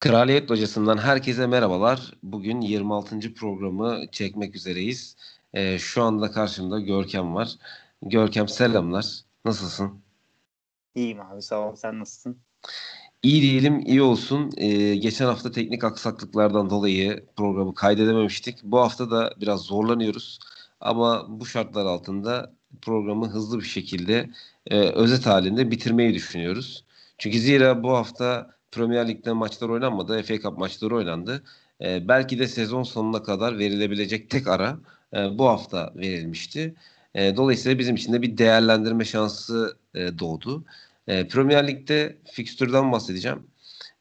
Kraliyet Locası'ndan herkese merhabalar. Bugün 26. programı çekmek üzereyiz. Ee, şu anda karşımda Görkem var. Görkem selamlar. Nasılsın? İyiyim abi sağ ol. Sen nasılsın? İyi diyelim, iyi olsun. Ee, geçen hafta teknik aksaklıklardan dolayı programı kaydedememiştik. Bu hafta da biraz zorlanıyoruz. Ama bu şartlar altında programı hızlı bir şekilde e, özet halinde bitirmeyi düşünüyoruz. Çünkü zira bu hafta Premier Lig'de maçlar oynanmadı. FA Cup maçları oynandı. E, belki de sezon sonuna kadar verilebilecek tek ara e, bu hafta verilmişti. E, dolayısıyla bizim için de bir değerlendirme şansı e, doğdu. E, Premier Lig'de fikstürden bahsedeceğim.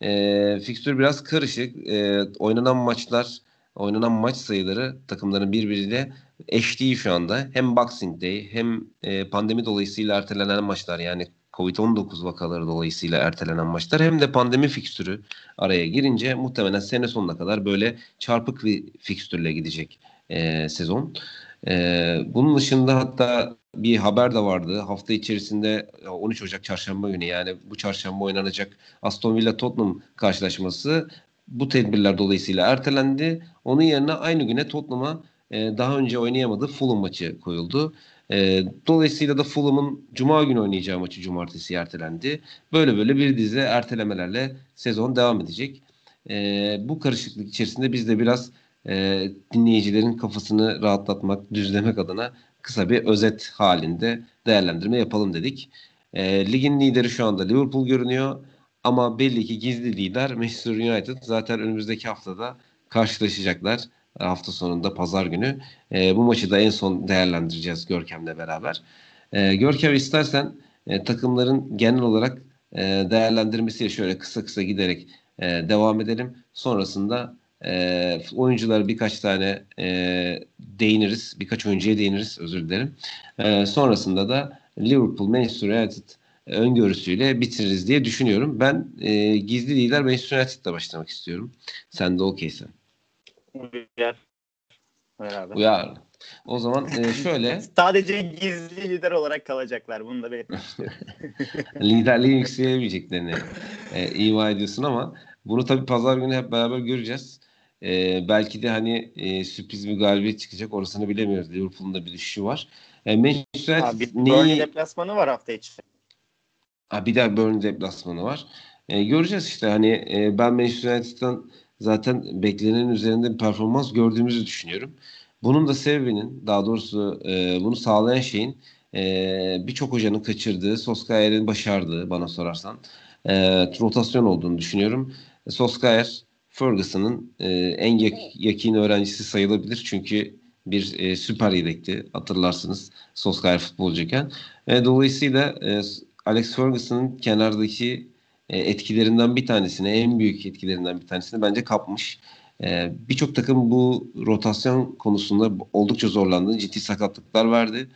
E, fikstür biraz karışık. E, oynanan maçlar, oynanan maç sayıları takımların birbiriyle eş şu anda. Hem Boxing Day hem e, pandemi dolayısıyla ertelenen maçlar yani Covid-19 vakaları dolayısıyla ertelenen maçlar hem de pandemi fikstürü araya girince muhtemelen sene sonuna kadar böyle çarpık bir fikstürle gidecek e, sezon. E, bunun dışında hatta bir haber de vardı. Hafta içerisinde 13 Ocak çarşamba günü yani bu çarşamba oynanacak Aston Villa Tottenham karşılaşması bu tedbirler dolayısıyla ertelendi. Onun yerine aynı güne Tottenham'a e, daha önce oynayamadığı Fulham maçı koyuldu. E, dolayısıyla da Fulham'ın Cuma günü oynayacağı maçı Cumartesi ertelendi. Böyle böyle bir dizi ertelemelerle sezon devam edecek. E, bu karışıklık içerisinde biz de biraz e, dinleyicilerin kafasını rahatlatmak, düzlemek adına kısa bir özet halinde değerlendirme yapalım dedik. E, ligin lideri şu anda Liverpool görünüyor. Ama belli ki gizli lider Manchester United zaten önümüzdeki haftada karşılaşacaklar hafta sonunda pazar günü. E, bu maçı da en son değerlendireceğiz Görkem'le beraber. E, Görkem istersen e, takımların genel olarak e, değerlendirmesiyle şöyle kısa kısa giderek e, devam edelim. Sonrasında e, oyunculara birkaç tane e, değiniriz. Birkaç oyuncuya değiniriz özür dilerim. E, sonrasında da Liverpool, Manchester United öngörüsüyle bitiririz diye düşünüyorum. Ben e, gizli lider Manchester United'la başlamak istiyorum. Sen de okeysen. Uyar. Uyar Uyar. O zaman e, şöyle. Sadece gizli lider olarak kalacaklar. Bunu da belirtmek istiyorum. Liderliği yükselemeyeceklerini e, ima ediyorsun ama bunu tabii pazar günü hep beraber göreceğiz. E, belki de hani e, sürpriz bir galibiyet çıkacak orasını bilemiyoruz. Liverpool'un da bir düşüşü var. E, Manchester United neyi... deplasmanı var hafta içi. Ha, bir daha Burnley deplasmanı var. E, göreceğiz işte hani e, ben Manchester United'dan zaten beklenenin üzerinde bir performans gördüğümüzü düşünüyorum. Bunun da sebebinin daha doğrusu e, bunu sağlayan şeyin e, birçok hocanın kaçırdığı, Soskayer'in başardığı bana sorarsan e, rotasyon olduğunu düşünüyorum. Soskayer Ferguson'ın e, en yak- yakin öğrencisi sayılabilir çünkü bir e, süper yedekti hatırlarsınız Soskayer futbolcuyken. E, dolayısıyla e, Alex Ferguson'ın kenardaki e, etkilerinden bir tanesini, en büyük etkilerinden bir tanesini bence kapmış. E, Birçok takım bu rotasyon konusunda oldukça zorlandı. Ciddi sakatlıklar verdi.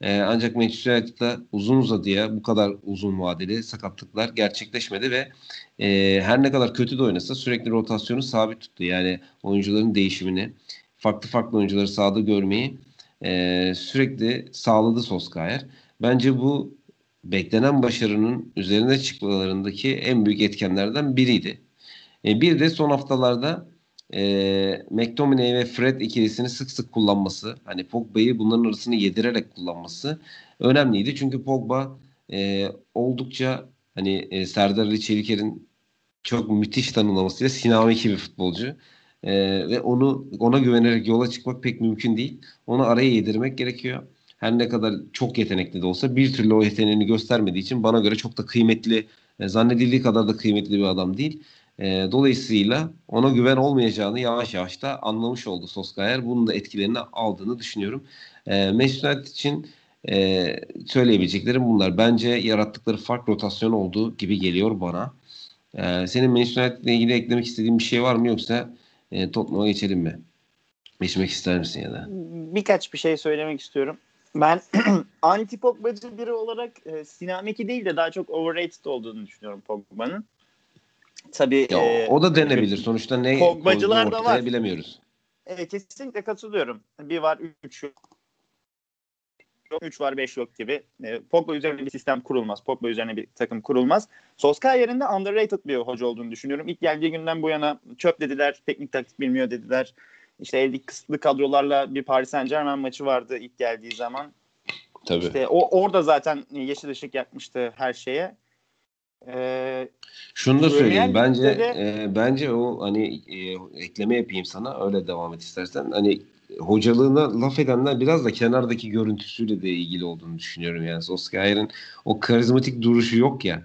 E, ancak Manchester United'da uzun uzadıya bu kadar uzun vadeli sakatlıklar gerçekleşmedi ve e, her ne kadar kötü de oynasa sürekli rotasyonu sabit tuttu. Yani oyuncuların değişimini, farklı farklı oyuncuları sahada görmeyi sürekli sağladı Solskjaer. Bence bu beklenen başarının üzerine çıkmalarındaki en büyük etkenlerden biriydi. E, bir de son haftalarda e, McTominay ve Fred ikilisini sık sık kullanması, hani Pogba'yı bunların arasını yedirerek kullanması önemliydi. Çünkü Pogba e, oldukça hani e, Serdar Ali Çeliker'in çok müthiş tanımlamasıyla sinamiki bir futbolcu. E, ve onu ona güvenerek yola çıkmak pek mümkün değil. Onu araya yedirmek gerekiyor her ne kadar çok yetenekli de olsa bir türlü o yeteneğini göstermediği için bana göre çok da kıymetli, e, zannedildiği kadar da kıymetli bir adam değil. E, dolayısıyla ona güven olmayacağını yavaş yavaş da anlamış oldu Soskayer. Bunun da etkilerini aldığını düşünüyorum. E, için e, söyleyebileceklerim bunlar. Bence yarattıkları fark rotasyon olduğu gibi geliyor bana. Senin Manchester ile ilgili eklemek istediğin bir şey var mı yoksa e, Tottenham'a geçelim mi? Geçmek ister misin ya da? Birkaç bir şey söylemek istiyorum. Ben anti Pogba'cı biri olarak e, Sinameki değil de daha çok overrated olduğunu düşünüyorum Pogba'nın. Tabii ya, e, o da denebilir. Sonuçta ne Pogba'cılar da var. bilemiyoruz. Evet kesinlikle katılıyorum. Bir var üç yok. 3 var 5 yok gibi. E, Pogba üzerine bir sistem kurulmaz. Pogba üzerine bir takım kurulmaz. Solskjaer'in de underrated bir hoca olduğunu düşünüyorum. İlk geldiği günden bu yana çöp dediler. Teknik taktik bilmiyor dediler. İşte eldeki kısıtlı kadrolarla bir Paris Saint Germain maçı vardı ilk geldiği zaman. Tabii. İşte o orada zaten yeşil ışık yakmıştı her şeye. Ee, Şunu da söyleyeyim. Bence de... e, bence o hani e, ekleme yapayım sana. Öyle devam et istersen. Hani hocalığına laf edenler biraz da kenardaki görüntüsüyle de ilgili olduğunu düşünüyorum. Yani Solskjaer'in o karizmatik duruşu yok ya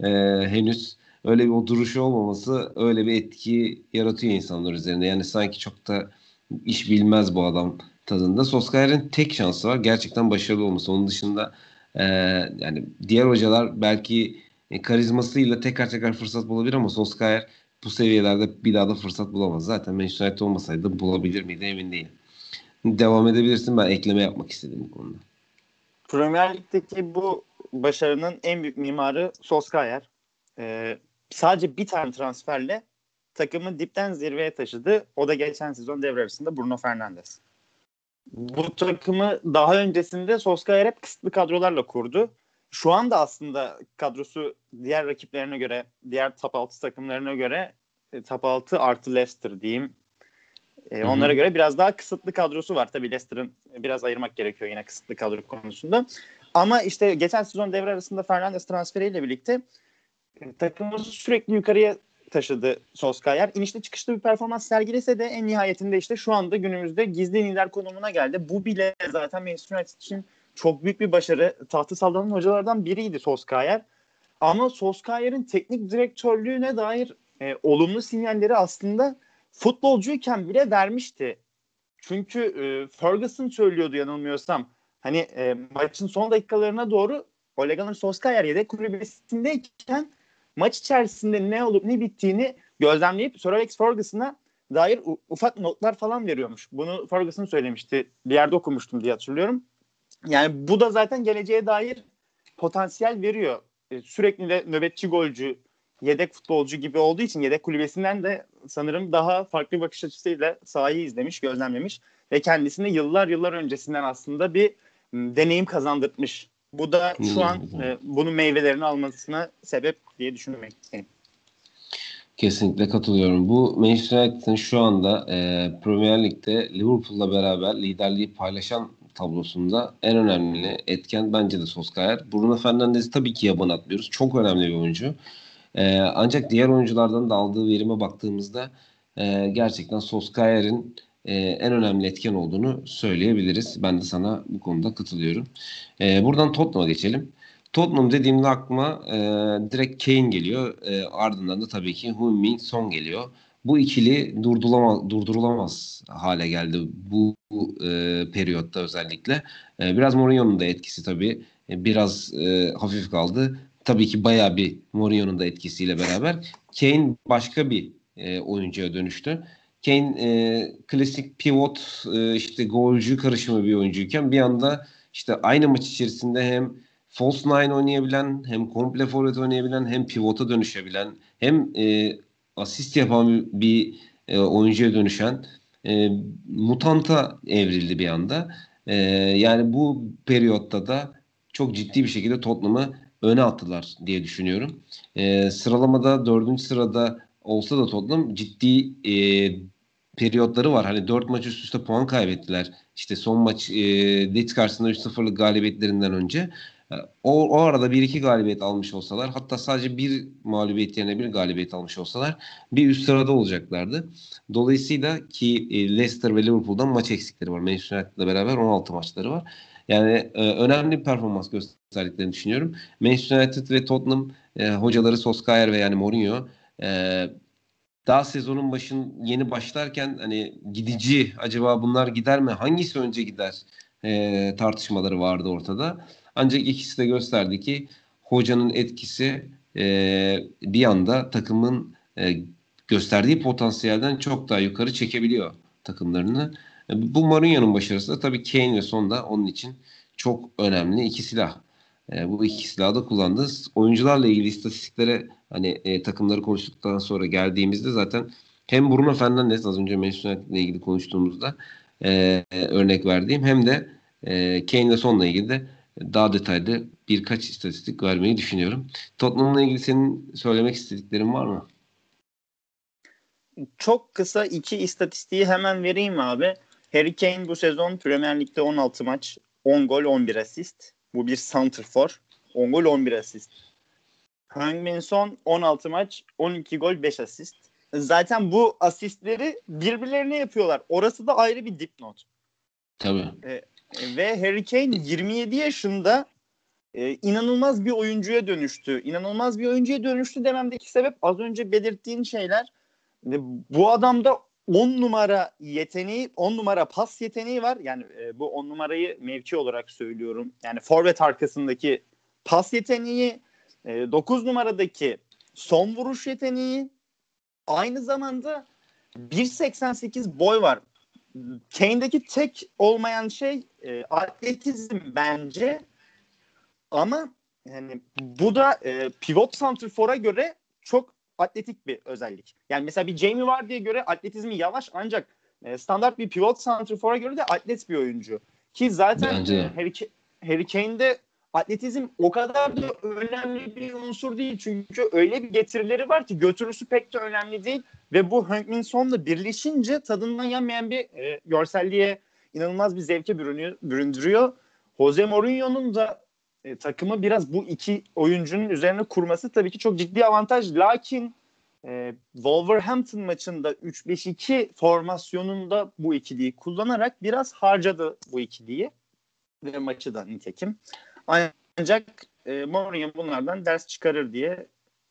e, henüz öyle bir o duruşu olmaması öyle bir etki yaratıyor insanlar üzerinde. Yani sanki çok da iş bilmez bu adam tadında. Solskjaer'in tek şansı var gerçekten başarılı olması. Onun dışında e, yani diğer hocalar belki e, karizmasıyla tekrar tekrar fırsat bulabilir ama Solskjaer bu seviyelerde bir daha da fırsat bulamaz. Zaten Manchester United olmasaydı bulabilir miydi emin değilim. Devam edebilirsin. Ben ekleme yapmak istedim bu konuda. Premier Lig'deki bu başarının en büyük mimarı Solskjaer. Ee, sadece bir tane transferle takımı dipten zirveye taşıdı. O da geçen sezon devre arasında Bruno Fernandes. Bu takımı daha öncesinde Solskjaer hep kısıtlı kadrolarla kurdu. Şu anda aslında kadrosu diğer rakiplerine göre, diğer top 6 takımlarına göre e, top 6 artı Leicester diyeyim. E, onlara göre biraz daha kısıtlı kadrosu var. Tabii Leicester'ın biraz ayırmak gerekiyor yine kısıtlı kadro konusunda. Ama işte geçen sezon devre arasında Fernandes transferiyle birlikte takımı sürekli yukarıya taşıdı Solskjaer. İnişte çıkışlı bir performans sergilese de en nihayetinde işte şu anda günümüzde gizli lider konumuna geldi. Bu bile zaten Manchester United için çok büyük bir başarı. Tahtı sallanan hocalardan biriydi Solskjaer. Ama Solskjaer'in teknik direktörlüğüne dair e, olumlu sinyalleri aslında futbolcuyken bile vermişti. Çünkü e, Ferguson söylüyordu yanılmıyorsam. Hani e, maçın son dakikalarına doğru Ole Gunnar Solskjaer yedek kulübesindeyken maç içerisinde ne olup ne bittiğini gözlemleyip Sir Alex Ferguson'a dair ufak notlar falan veriyormuş. Bunu Ferguson söylemişti. Bir yerde okumuştum diye hatırlıyorum. Yani bu da zaten geleceğe dair potansiyel veriyor. E, sürekli de nöbetçi golcü, yedek futbolcu gibi olduğu için yedek kulübesinden de sanırım daha farklı bakış açısıyla sahayı izlemiş, gözlemlemiş ve kendisine yıllar yıllar öncesinden aslında bir deneyim kazandırmış. Bu da şu an e, bunun meyvelerini almasına sebep diye düşünmekteyim. Kesinlikle katılıyorum. Bu Manchester United'ın şu anda e, Premier Lig'de Liverpool'la beraber liderliği paylaşan tablosunda en önemli etken bence de Solskjaer. Bruno Fernandes'i tabii ki yaban atmıyoruz. Çok önemli bir oyuncu. E, ancak diğer oyunculardan da aldığı verime baktığımızda e, gerçekten Solskjaer'in e, en önemli etken olduğunu söyleyebiliriz. Ben de sana bu konuda katılıyorum. E, buradan Tottenham'a geçelim. Tottenham dediğimde aklıma e, direkt Kane geliyor. E, ardından da tabii ki Heung-min Son geliyor. Bu ikili durdurulamaz, durdurulamaz hale geldi bu, bu e, periyotta özellikle. E, biraz Mourinho'nun da etkisi tabii e, biraz e, hafif kaldı tabii ki bayağı bir Mourinho'nun da etkisiyle beraber Kane başka bir e, oyuncuya dönüştü. Kane e, klasik pivot e, işte golcü karışımı bir oyuncuyken bir anda işte aynı maç içerisinde hem false nine oynayabilen hem komple forvet oynayabilen hem pivota dönüşebilen hem e, asist yapan bir e, oyuncuya dönüşen e, mutanta evrildi bir anda. E, yani bu periyotta da çok ciddi bir şekilde Tottenham'ı öne attılar diye düşünüyorum. E, sıralamada dördüncü sırada olsa da Tottenham ciddi e, periyotları var. Hani dört maç üst üste puan kaybettiler. İşte son maç e, Leeds karşısında 3-0'lık galibiyetlerinden önce. E, o, o arada bir iki galibiyet almış olsalar hatta sadece bir mağlubiyet yerine bir galibiyet almış olsalar bir üst sırada olacaklardı. Dolayısıyla ki e, Leicester ve Liverpool'dan maç eksikleri var. Manchester United'la beraber 16 maçları var. Yani e, önemli bir performans gösterdiklerini düşünüyorum. Manchester United ve Tottenham e, hocaları Solskjaer ve yani Mourinho e, daha sezonun başın yeni başlarken hani gidici acaba bunlar gider mi? Hangisi önce gider? E, tartışmaları vardı ortada. Ancak ikisi de gösterdi ki hocanın etkisi e, bir anda takımın e, gösterdiği potansiyelden çok daha yukarı çekebiliyor takımlarını. E, bu Mourinho'nun başarısı da tabii Kane ve Son da onun için çok önemli iki silah. E, bu iki silahı da kullandı. Oyuncularla ilgili istatistiklere hani e, takımları konuştuktan sonra geldiğimizde zaten hem Bruno Fernandes az önce Manchester ile ilgili konuştuğumuzda e, örnek verdiğim hem de E, Kane Son'la ilgili de daha detaylı birkaç istatistik vermeyi düşünüyorum. Tottenham'la ilgili senin söylemek istediklerin var mı? Çok kısa iki istatistiği hemen vereyim abi. Harry Kane bu sezon Premier Lig'de 16 maç, 10 gol, 11 asist. Bu bir center for. 10 gol, 11 asist. Heung-Min Son 16 maç, 12 gol, 5 asist. Zaten bu asistleri birbirlerine yapıyorlar. Orası da ayrı bir dipnot. Tabii. Ee, ve Harry Kane 27 yaşında e, inanılmaz bir oyuncuya dönüştü. İnanılmaz bir oyuncuya dönüştü dememdeki sebep az önce belirttiğin şeyler. E, bu adamda 10 numara yeteneği, 10 numara pas yeteneği var. Yani e, bu 10 numarayı mevki olarak söylüyorum. Yani forvet arkasındaki pas yeteneği, e, 9 numaradaki son vuruş yeteneği, aynı zamanda 1.88 boy var. Kane'deki tek olmayan şey e, atletizm bence. Ama yani bu da e, pivot santrfora göre çok atletik bir özellik. Yani mesela bir Jamie Vardy'ye göre atletizmi yavaş ancak e, standart bir pivot santrfora göre de atlet bir oyuncu. Ki zaten. Harry, Harry Kane'de atletizm o kadar da önemli bir unsur değil. Çünkü öyle bir getirileri var ki götürüsü pek de önemli değil. Ve bu Heung-Min Son'la birleşince tadından yenmeyen bir e, görselliğe inanılmaz bir zevke bürünüyor, büründürüyor. Jose Mourinho'nun da e, takımı biraz bu iki oyuncunun üzerine kurması tabii ki çok ciddi avantaj. Lakin e, Wolverhampton maçında 3-5-2 formasyonunda bu ikiliyi kullanarak biraz harcadı bu ikiliyi ve maçı da nitekim. Ancak e, Mourinho bunlardan ders çıkarır diye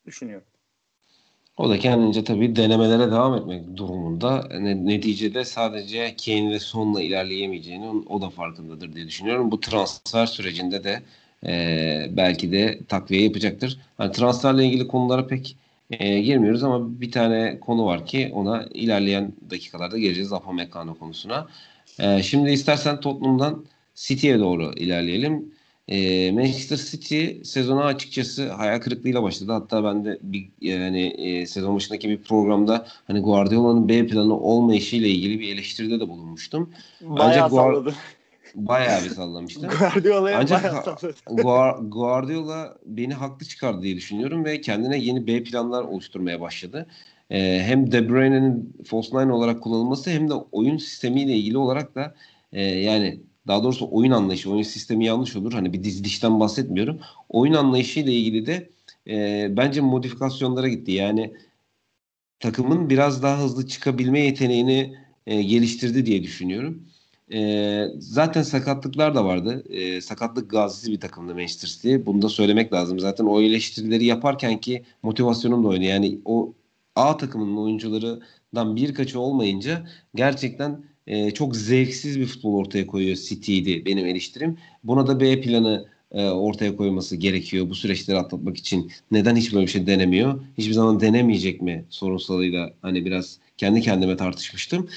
düşünüyorum. O da kendince tabii denemelere devam etmek durumunda. Neticede sadece Kane ve Son'la ilerleyemeyeceğini o da farkındadır diye düşünüyorum. Bu transfer sürecinde de e, belki de takviye yapacaktır. Hani transferle ilgili konulara pek e, girmiyoruz ama bir tane konu var ki ona ilerleyen dakikalarda geleceğiz Upamecano konusuna. E, şimdi istersen Tottenham'dan City'ye doğru ilerleyelim. E, Manchester City sezona açıkçası hayal kırıklığıyla başladı. Hatta ben de bir yani e, sezon başındaki bir programda hani Guardiola'nın B planı olmayışıyla ilgili bir eleştiride de bulunmuştum. Bayağı Ancak salladı. Bayağı bir sallamıştı. Guardiola'ya Ancak bayağı salladı. Guardiola beni haklı çıkardı diye düşünüyorum ve kendine yeni B planlar oluşturmaya başladı. Ee, hem De Bruyne'nin false nine olarak kullanılması hem de oyun sistemiyle ilgili olarak da e, yani daha doğrusu oyun anlayışı, oyun sistemi yanlış olur. Hani bir dizilişten bahsetmiyorum. Oyun anlayışıyla ilgili de e, bence modifikasyonlara gitti. Yani takımın biraz daha hızlı çıkabilme yeteneğini e, geliştirdi diye düşünüyorum. E, zaten sakatlıklar da vardı. E, sakatlık gazisi bir takımdı Manchester City. Bunu da söylemek lazım. Zaten o eleştirileri yaparken ki motivasyonum da oydu. Yani o A takımının oyuncularından birkaçı olmayınca gerçekten e, çok zevksiz bir futbol ortaya koyuyor City'ydi benim eleştirim. Buna da B planı e, ortaya koyması gerekiyor bu süreçleri atlatmak için. Neden hiç böyle bir şey denemiyor? Hiçbir zaman denemeyecek mi sorunsalıyla hani biraz kendi kendime tartışmıştım.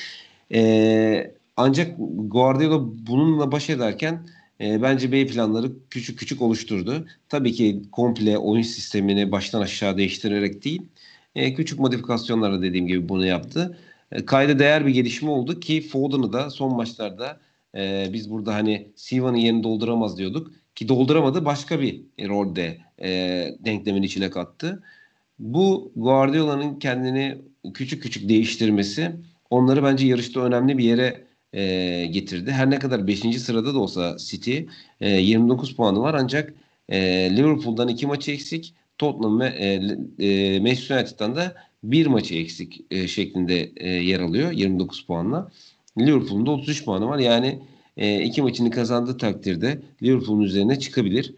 E, ancak Guardiola bununla baş ederken e, bence B planları küçük küçük oluşturdu. Tabii ki komple oyun sistemini baştan aşağı değiştirerek değil, e, küçük modifikasyonlarla dediğim gibi bunu yaptı. E, kayda değer bir gelişme oldu ki Foden'ı da son maçlarda e, biz burada hani Siva'nın yerini dolduramaz diyorduk ki dolduramadı başka bir rolde e, denklemin içine kattı. Bu Guardiola'nın kendini küçük küçük değiştirmesi onları bence yarışta önemli bir yere e, getirdi. Her ne kadar 5. sırada da olsa City e, 29 puanı var ancak e, Liverpool'dan 2 maçı eksik. Tottenham ve e, e, Manchester United'dan da bir maçı eksik e, şeklinde e, yer alıyor 29 puanla. Liverpool'un da 33 puanı var. Yani e, iki maçını kazandığı takdirde Liverpool'un üzerine çıkabilir.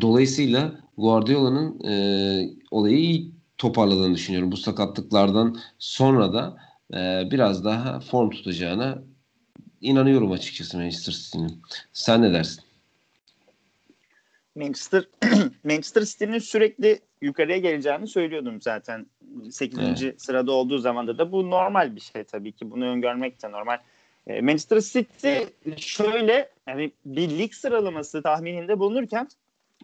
Dolayısıyla Guardiola'nın e, olayı iyi toparladığını düşünüyorum. Bu sakatlıklardan sonra da e, biraz daha form tutacağına inanıyorum açıkçası Manchester City'nin. Sen ne dersin? Manchester Manchester City'nin sürekli yukarıya geleceğini söylüyordum zaten. 8. Evet. sırada olduğu zaman da bu normal bir şey tabii ki. Bunu öngörmek de normal. E, Manchester City şöyle yani bir lig sıralaması tahmininde bulunurken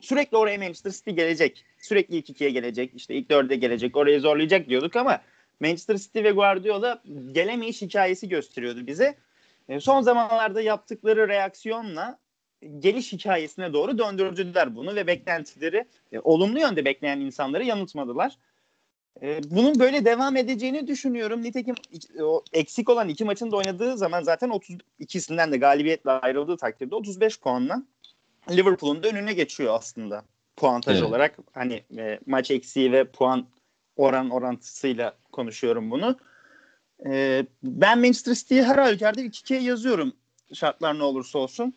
sürekli oraya Manchester City gelecek. Sürekli ilk ikiye gelecek. işte ilk dörde gelecek. Orayı zorlayacak diyorduk ama Manchester City ve Guardiola gelemeyiş hikayesi gösteriyordu bize. E, son zamanlarda yaptıkları reaksiyonla geliş hikayesine doğru döndürdüler bunu ve beklentileri e, olumlu yönde bekleyen insanları yanıltmadılar. E, bunun böyle devam edeceğini düşünüyorum. Nitekim o eksik olan iki maçın da oynadığı zaman zaten 32'sinden de galibiyetle ayrıldığı takdirde 35 puanla Liverpool'un da önüne geçiyor aslında puantaj evet. olarak. Hani e, maç eksiği ve puan oran orantısıyla konuşuyorum bunu. E, ben Manchester City'yi her halükarda 2-2'ye yazıyorum şartlar ne olursa olsun.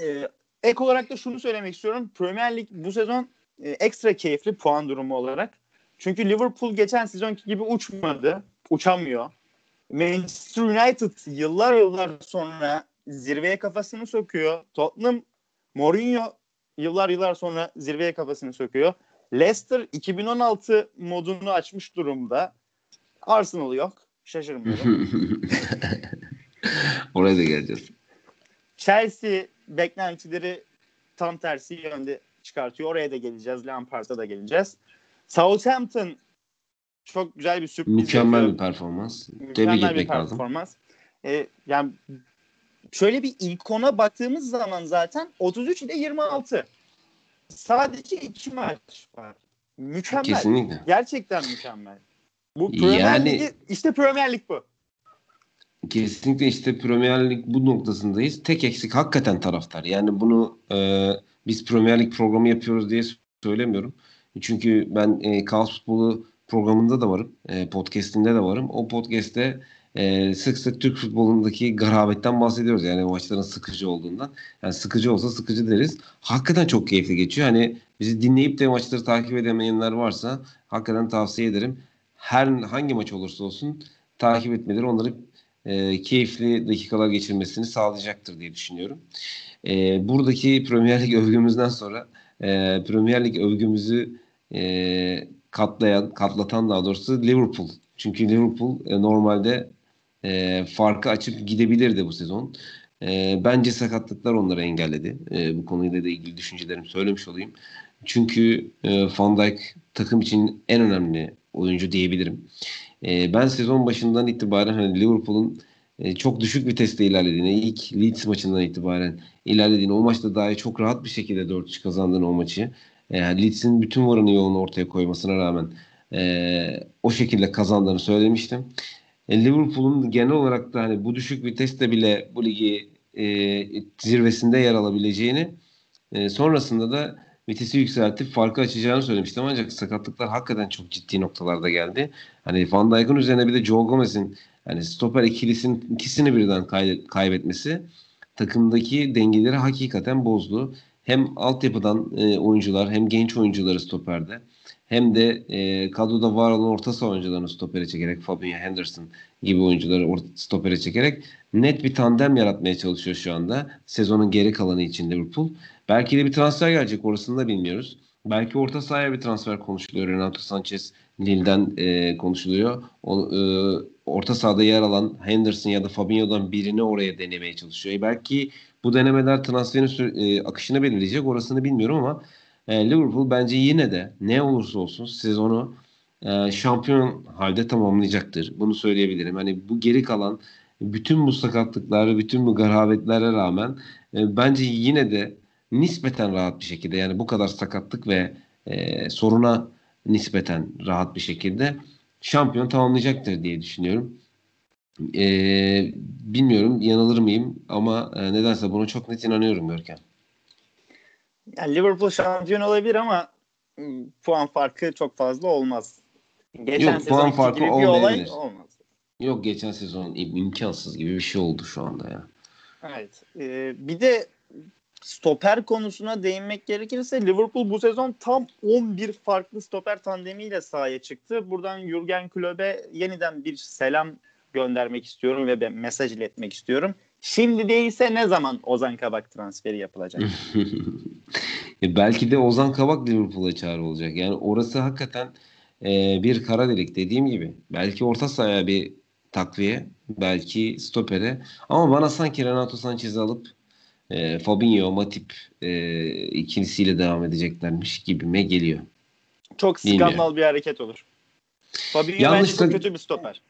E, ek olarak da şunu söylemek istiyorum. Premier Lig bu sezon e, ekstra keyifli puan durumu olarak. Çünkü Liverpool geçen sezonki gibi uçmadı. Uçamıyor. Manchester United yıllar yıllar sonra zirveye kafasını sokuyor. Tottenham Mourinho yıllar yıllar sonra zirveye kafasını sokuyor. Leicester 2016 modunu açmış durumda. Arsenal yok. Şaşırmıyorum. Oraya da geleceğiz. Chelsea beklentileri tam tersi yönde çıkartıyor. Oraya da geleceğiz. Lampard'a da geleceğiz. Southampton çok güzel bir sürpriz. Mükemmel yapıyor. bir performans. Mükemmel Tebrik etmek bir performans. lazım. Ee, yani şöyle bir ilk ona baktığımız zaman zaten 33 ile 26. Sadece iki maç var. Mükemmel. Kesinlikle. Gerçekten mükemmel. Bu Premier yani, Ligi, işte Premier Lig bu. Kesinlikle işte Premier Lig bu noktasındayız. Tek eksik hakikaten taraftar. Yani bunu e, biz Premier Lig programı yapıyoruz diye söylemiyorum. Çünkü ben e, Kaos Futbolu programında da varım. E, podcast'inde de varım. O podcast'te e, sık sık Türk futbolundaki garabetten bahsediyoruz. Yani maçların sıkıcı olduğundan. Yani sıkıcı olsa sıkıcı deriz. Hakikaten çok keyifli geçiyor. Hani bizi dinleyip de maçları takip edemeyenler varsa hakikaten tavsiye ederim. Her hangi maç olursa olsun takip etmeleri onları e, keyifli dakikalar geçirmesini sağlayacaktır diye düşünüyorum. E, buradaki Premier Lig övgümüzden sonra e, Premier Lig övgümüzü e, katlayan, katlatan daha doğrusu Liverpool. Çünkü Liverpool e, normalde e, farkı açıp gidebilirdi bu sezon. E, bence sakatlıklar onları engelledi. E, bu konuyla da ilgili düşüncelerimi söylemiş olayım. Çünkü e, Van Dijk takım için en önemli oyuncu diyebilirim. E, ben sezon başından itibaren hani Liverpool'un e, çok düşük viteste ilerlediğini, ilk Leeds maçından itibaren ilerlediğini, o maçta dahi çok rahat bir şekilde 4-3 kazandığını o maçı. E, Leeds'in bütün varını yoğunu ortaya koymasına rağmen e, o şekilde kazandığını söylemiştim. E, Liverpool'un genel olarak da hani bu düşük viteste bile bu ligi e, zirvesinde yer alabileceğini e, sonrasında da vitesi yükseltip farkı açacağını söylemiştim ancak sakatlıklar hakikaten çok ciddi noktalarda geldi. Hani Van Dijk'ın üzerine bir de Joe Gomez'in hani stoper ikilisinin ikisini birden kay- kaybetmesi takımdaki dengeleri hakikaten bozdu. Hem altyapıdan e, oyuncular hem genç oyuncuları stoperde hem de e, kadroda var olan orta saha oyuncularını stopere çekerek Fabinho Henderson gibi oyuncuları stopere çekerek net bir tandem yaratmaya çalışıyor şu anda. Sezonun geri kalanı için Liverpool. Belki de bir transfer gelecek orasını da bilmiyoruz. Belki orta sahaya bir transfer konuşuluyor. Renato Sanchez Lille'den e, konuşuluyor. O, e, orta sahada yer alan Henderson ya da Fabinho'dan birini oraya denemeye çalışıyor. E, belki bu denemeler transferin e, akışını belirleyecek. Orasını bilmiyorum ama e, Liverpool bence yine de ne olursa olsun sezonu e, şampiyon halde tamamlayacaktır. Bunu söyleyebilirim. Hani bu geri kalan bütün bu sakatlıklar, bütün bu garhavetlere rağmen e, bence yine de nispeten rahat bir şekilde yani bu kadar sakatlık ve e, soruna nispeten rahat bir şekilde şampiyon tamamlayacaktır diye düşünüyorum. E, bilmiyorum yanılır mıyım ama e, nedense buna çok net inanıyorum Görkem. Yani Liverpool şampiyon olabilir ama puan farkı çok fazla olmaz. Geçen Yok puan farkı gibi bir olay olmaz. Yok geçen sezon imkansız gibi bir şey oldu şu anda ya. Evet. Ee, bir de stoper konusuna değinmek gerekirse Liverpool bu sezon tam 11 farklı stoper tandemiyle sahaya çıktı. Buradan Jurgen Klopp'e yeniden bir selam göndermek istiyorum ve ben mesaj iletmek istiyorum. Şimdi değilse ne zaman Ozan Kabak transferi yapılacak? E, belki de Ozan Kabak Liverpool'a çağrı olacak. Yani orası hakikaten e, bir kara delik dediğim gibi. Belki orta sahaya bir takviye, belki stopere. Ama bana sanki Renato Sanchez'i alıp e, Fabinho, Matip e, ikilisiyle devam edeceklermiş gibime geliyor. Çok skandal bir hareket olur. Fabinho Yanlış bence çok kötü bir stoper.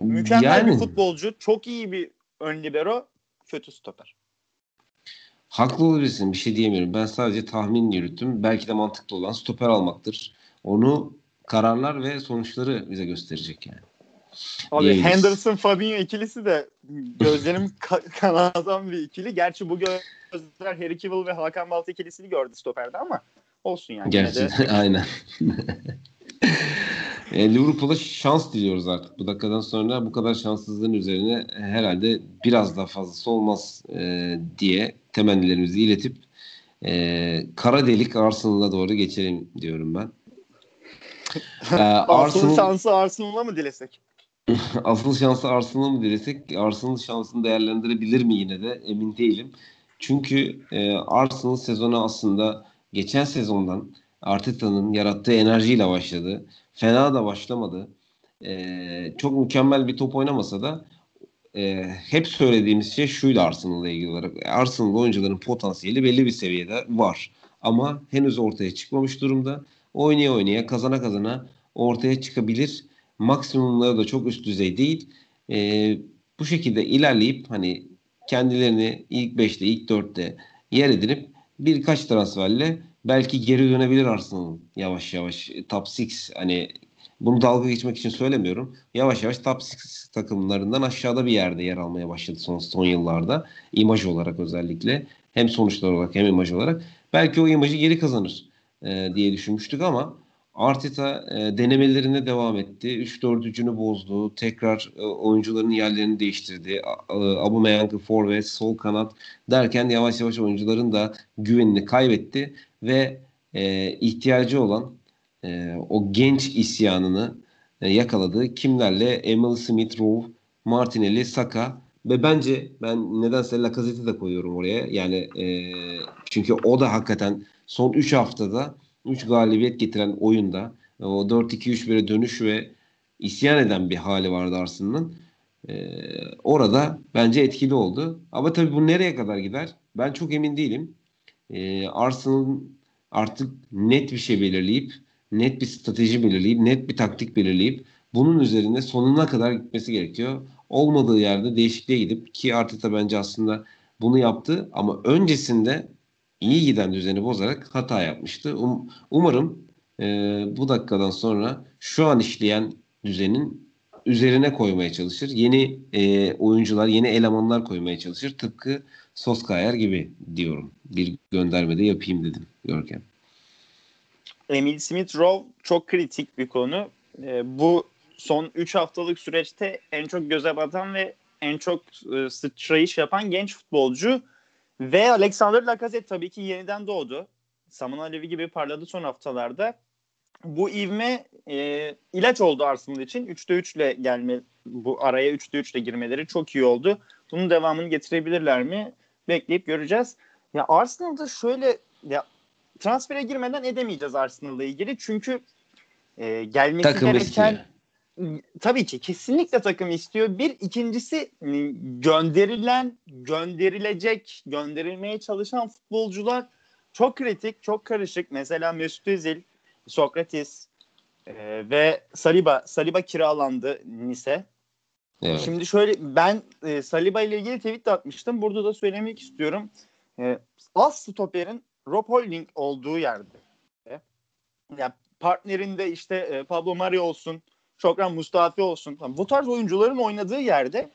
Mükemmel yani, bir futbolcu. Çok iyi bir ön libero, kötü stoper. Haklı olabilirsin. Bir şey diyemiyorum. Ben sadece tahmin yürüttüm. Belki de mantıklı olan stoper almaktır. Onu kararlar ve sonuçları bize gösterecek yani. Abi diyebiliriz. Henderson Fabinho ikilisi de gözlerim ka- kanatan bir ikili. Gerçi bu gözler Harry Kewell ve Hakan Balta ikilisini gördü stoperde ama olsun yani. De... aynen. e, Liverpool'a şans diliyoruz artık. Bu dakikadan sonra bu kadar şanssızlığın üzerine herhalde biraz daha fazlası olmaz e, diye temennilerimizi iletip e, kara delik Arsenal'a doğru geçelim diyorum ben. Ee, Arsenal şansı Arsenal'a mı dilesek? asıl şansı Arsenal'a mı dilesek Arsenal şansını değerlendirebilir mi yine de emin değilim. Çünkü e, Arsenal sezonu aslında geçen sezondan Arteta'nın yarattığı enerjiyle başladı. Fena da başlamadı. E, çok mükemmel bir top oynamasa da e, hep söylediğimiz şey şuydu Arsenal'la ilgili olarak. Arsenal oyuncuların potansiyeli belli bir seviyede var. Ama henüz ortaya çıkmamış durumda. Oynaya oynaya kazana kazana ortaya çıkabilir maksimumları da çok üst düzey değil. E, bu şekilde ilerleyip hani kendilerini ilk 5'te ilk 4'te yer edinip birkaç transferle belki geri dönebilir Arsenal yavaş yavaş top 6 hani bunu dalga geçmek için söylemiyorum. Yavaş yavaş top 6 takımlarından aşağıda bir yerde yer almaya başladı son son yıllarda. imaj olarak özellikle. Hem sonuçlar olarak hem imaj olarak. Belki o imajı geri kazanır e, diye düşünmüştük ama Arteta e, denemelerine devam etti. 3-4'ücünü bozdu. Tekrar e, oyuncuların yerlerini değiştirdi. E, Aubameyang'ı forvet, sol kanat derken yavaş yavaş oyuncuların da güvenini kaybetti ve e, ihtiyacı olan e, o genç isyanını e, yakaladı. Kimlerle? Emil Smith Rowe, Martinelli, Saka ve bence ben nedense Lacazette'i de koyuyorum oraya. Yani e, çünkü o da hakikaten son 3 haftada 3 galibiyet getiren oyunda o 4-2-3-1'e dönüş ve isyan eden bir hali vardı Arsenal'ın. Ee, orada bence etkili oldu. Ama tabii bu nereye kadar gider? Ben çok emin değilim. Ee, Arsenal'ın artık net bir şey belirleyip, net bir strateji belirleyip, net bir taktik belirleyip bunun üzerine sonuna kadar gitmesi gerekiyor. Olmadığı yerde değişikliğe gidip ki Arteta bence aslında bunu yaptı ama öncesinde iyi giden düzeni bozarak hata yapmıştı. Um, umarım e, bu dakikadan sonra şu an işleyen düzenin üzerine koymaya çalışır. Yeni e, oyuncular, yeni elemanlar koymaya çalışır. Tıpkı Soskayer gibi diyorum. Bir gönderme de yapayım dedim Görkem. Emil Smith Rowe çok kritik bir konu. E, bu son 3 haftalık süreçte en çok göze batan ve en çok e, sıçrayış yapan genç futbolcu. Ve Alexander Lacazette tabii ki yeniden doğdu. Saman Alevi gibi parladı son haftalarda. Bu ivme e, ilaç oldu Arsenal için. 3'te 3 ile gelme bu araya 3'te 3 ile girmeleri çok iyi oldu. Bunun devamını getirebilirler mi? Bekleyip göreceğiz. Ya Arsenal'da şöyle ya transfere girmeden edemeyeceğiz Arsenal'la ilgili. Çünkü e, gelmesi Takım gereken istiyor tabii ki kesinlikle takım istiyor. Bir ikincisi gönderilen, gönderilecek, gönderilmeye çalışan futbolcular çok kritik, çok karışık. Mesela Mesut Özil, Sokratis e, ve Saliba. Saliba kiralandı Nice. Evet. Şimdi şöyle ben e, Saliba ile ilgili tweet de atmıştım. Burada da söylemek istiyorum. E, az stoperin Rob Holding olduğu yerde. E, ya partnerinde işte e, Pablo Mari olsun, Şokran Mustafi olsun. Bu tarz oyuncuların oynadığı yerde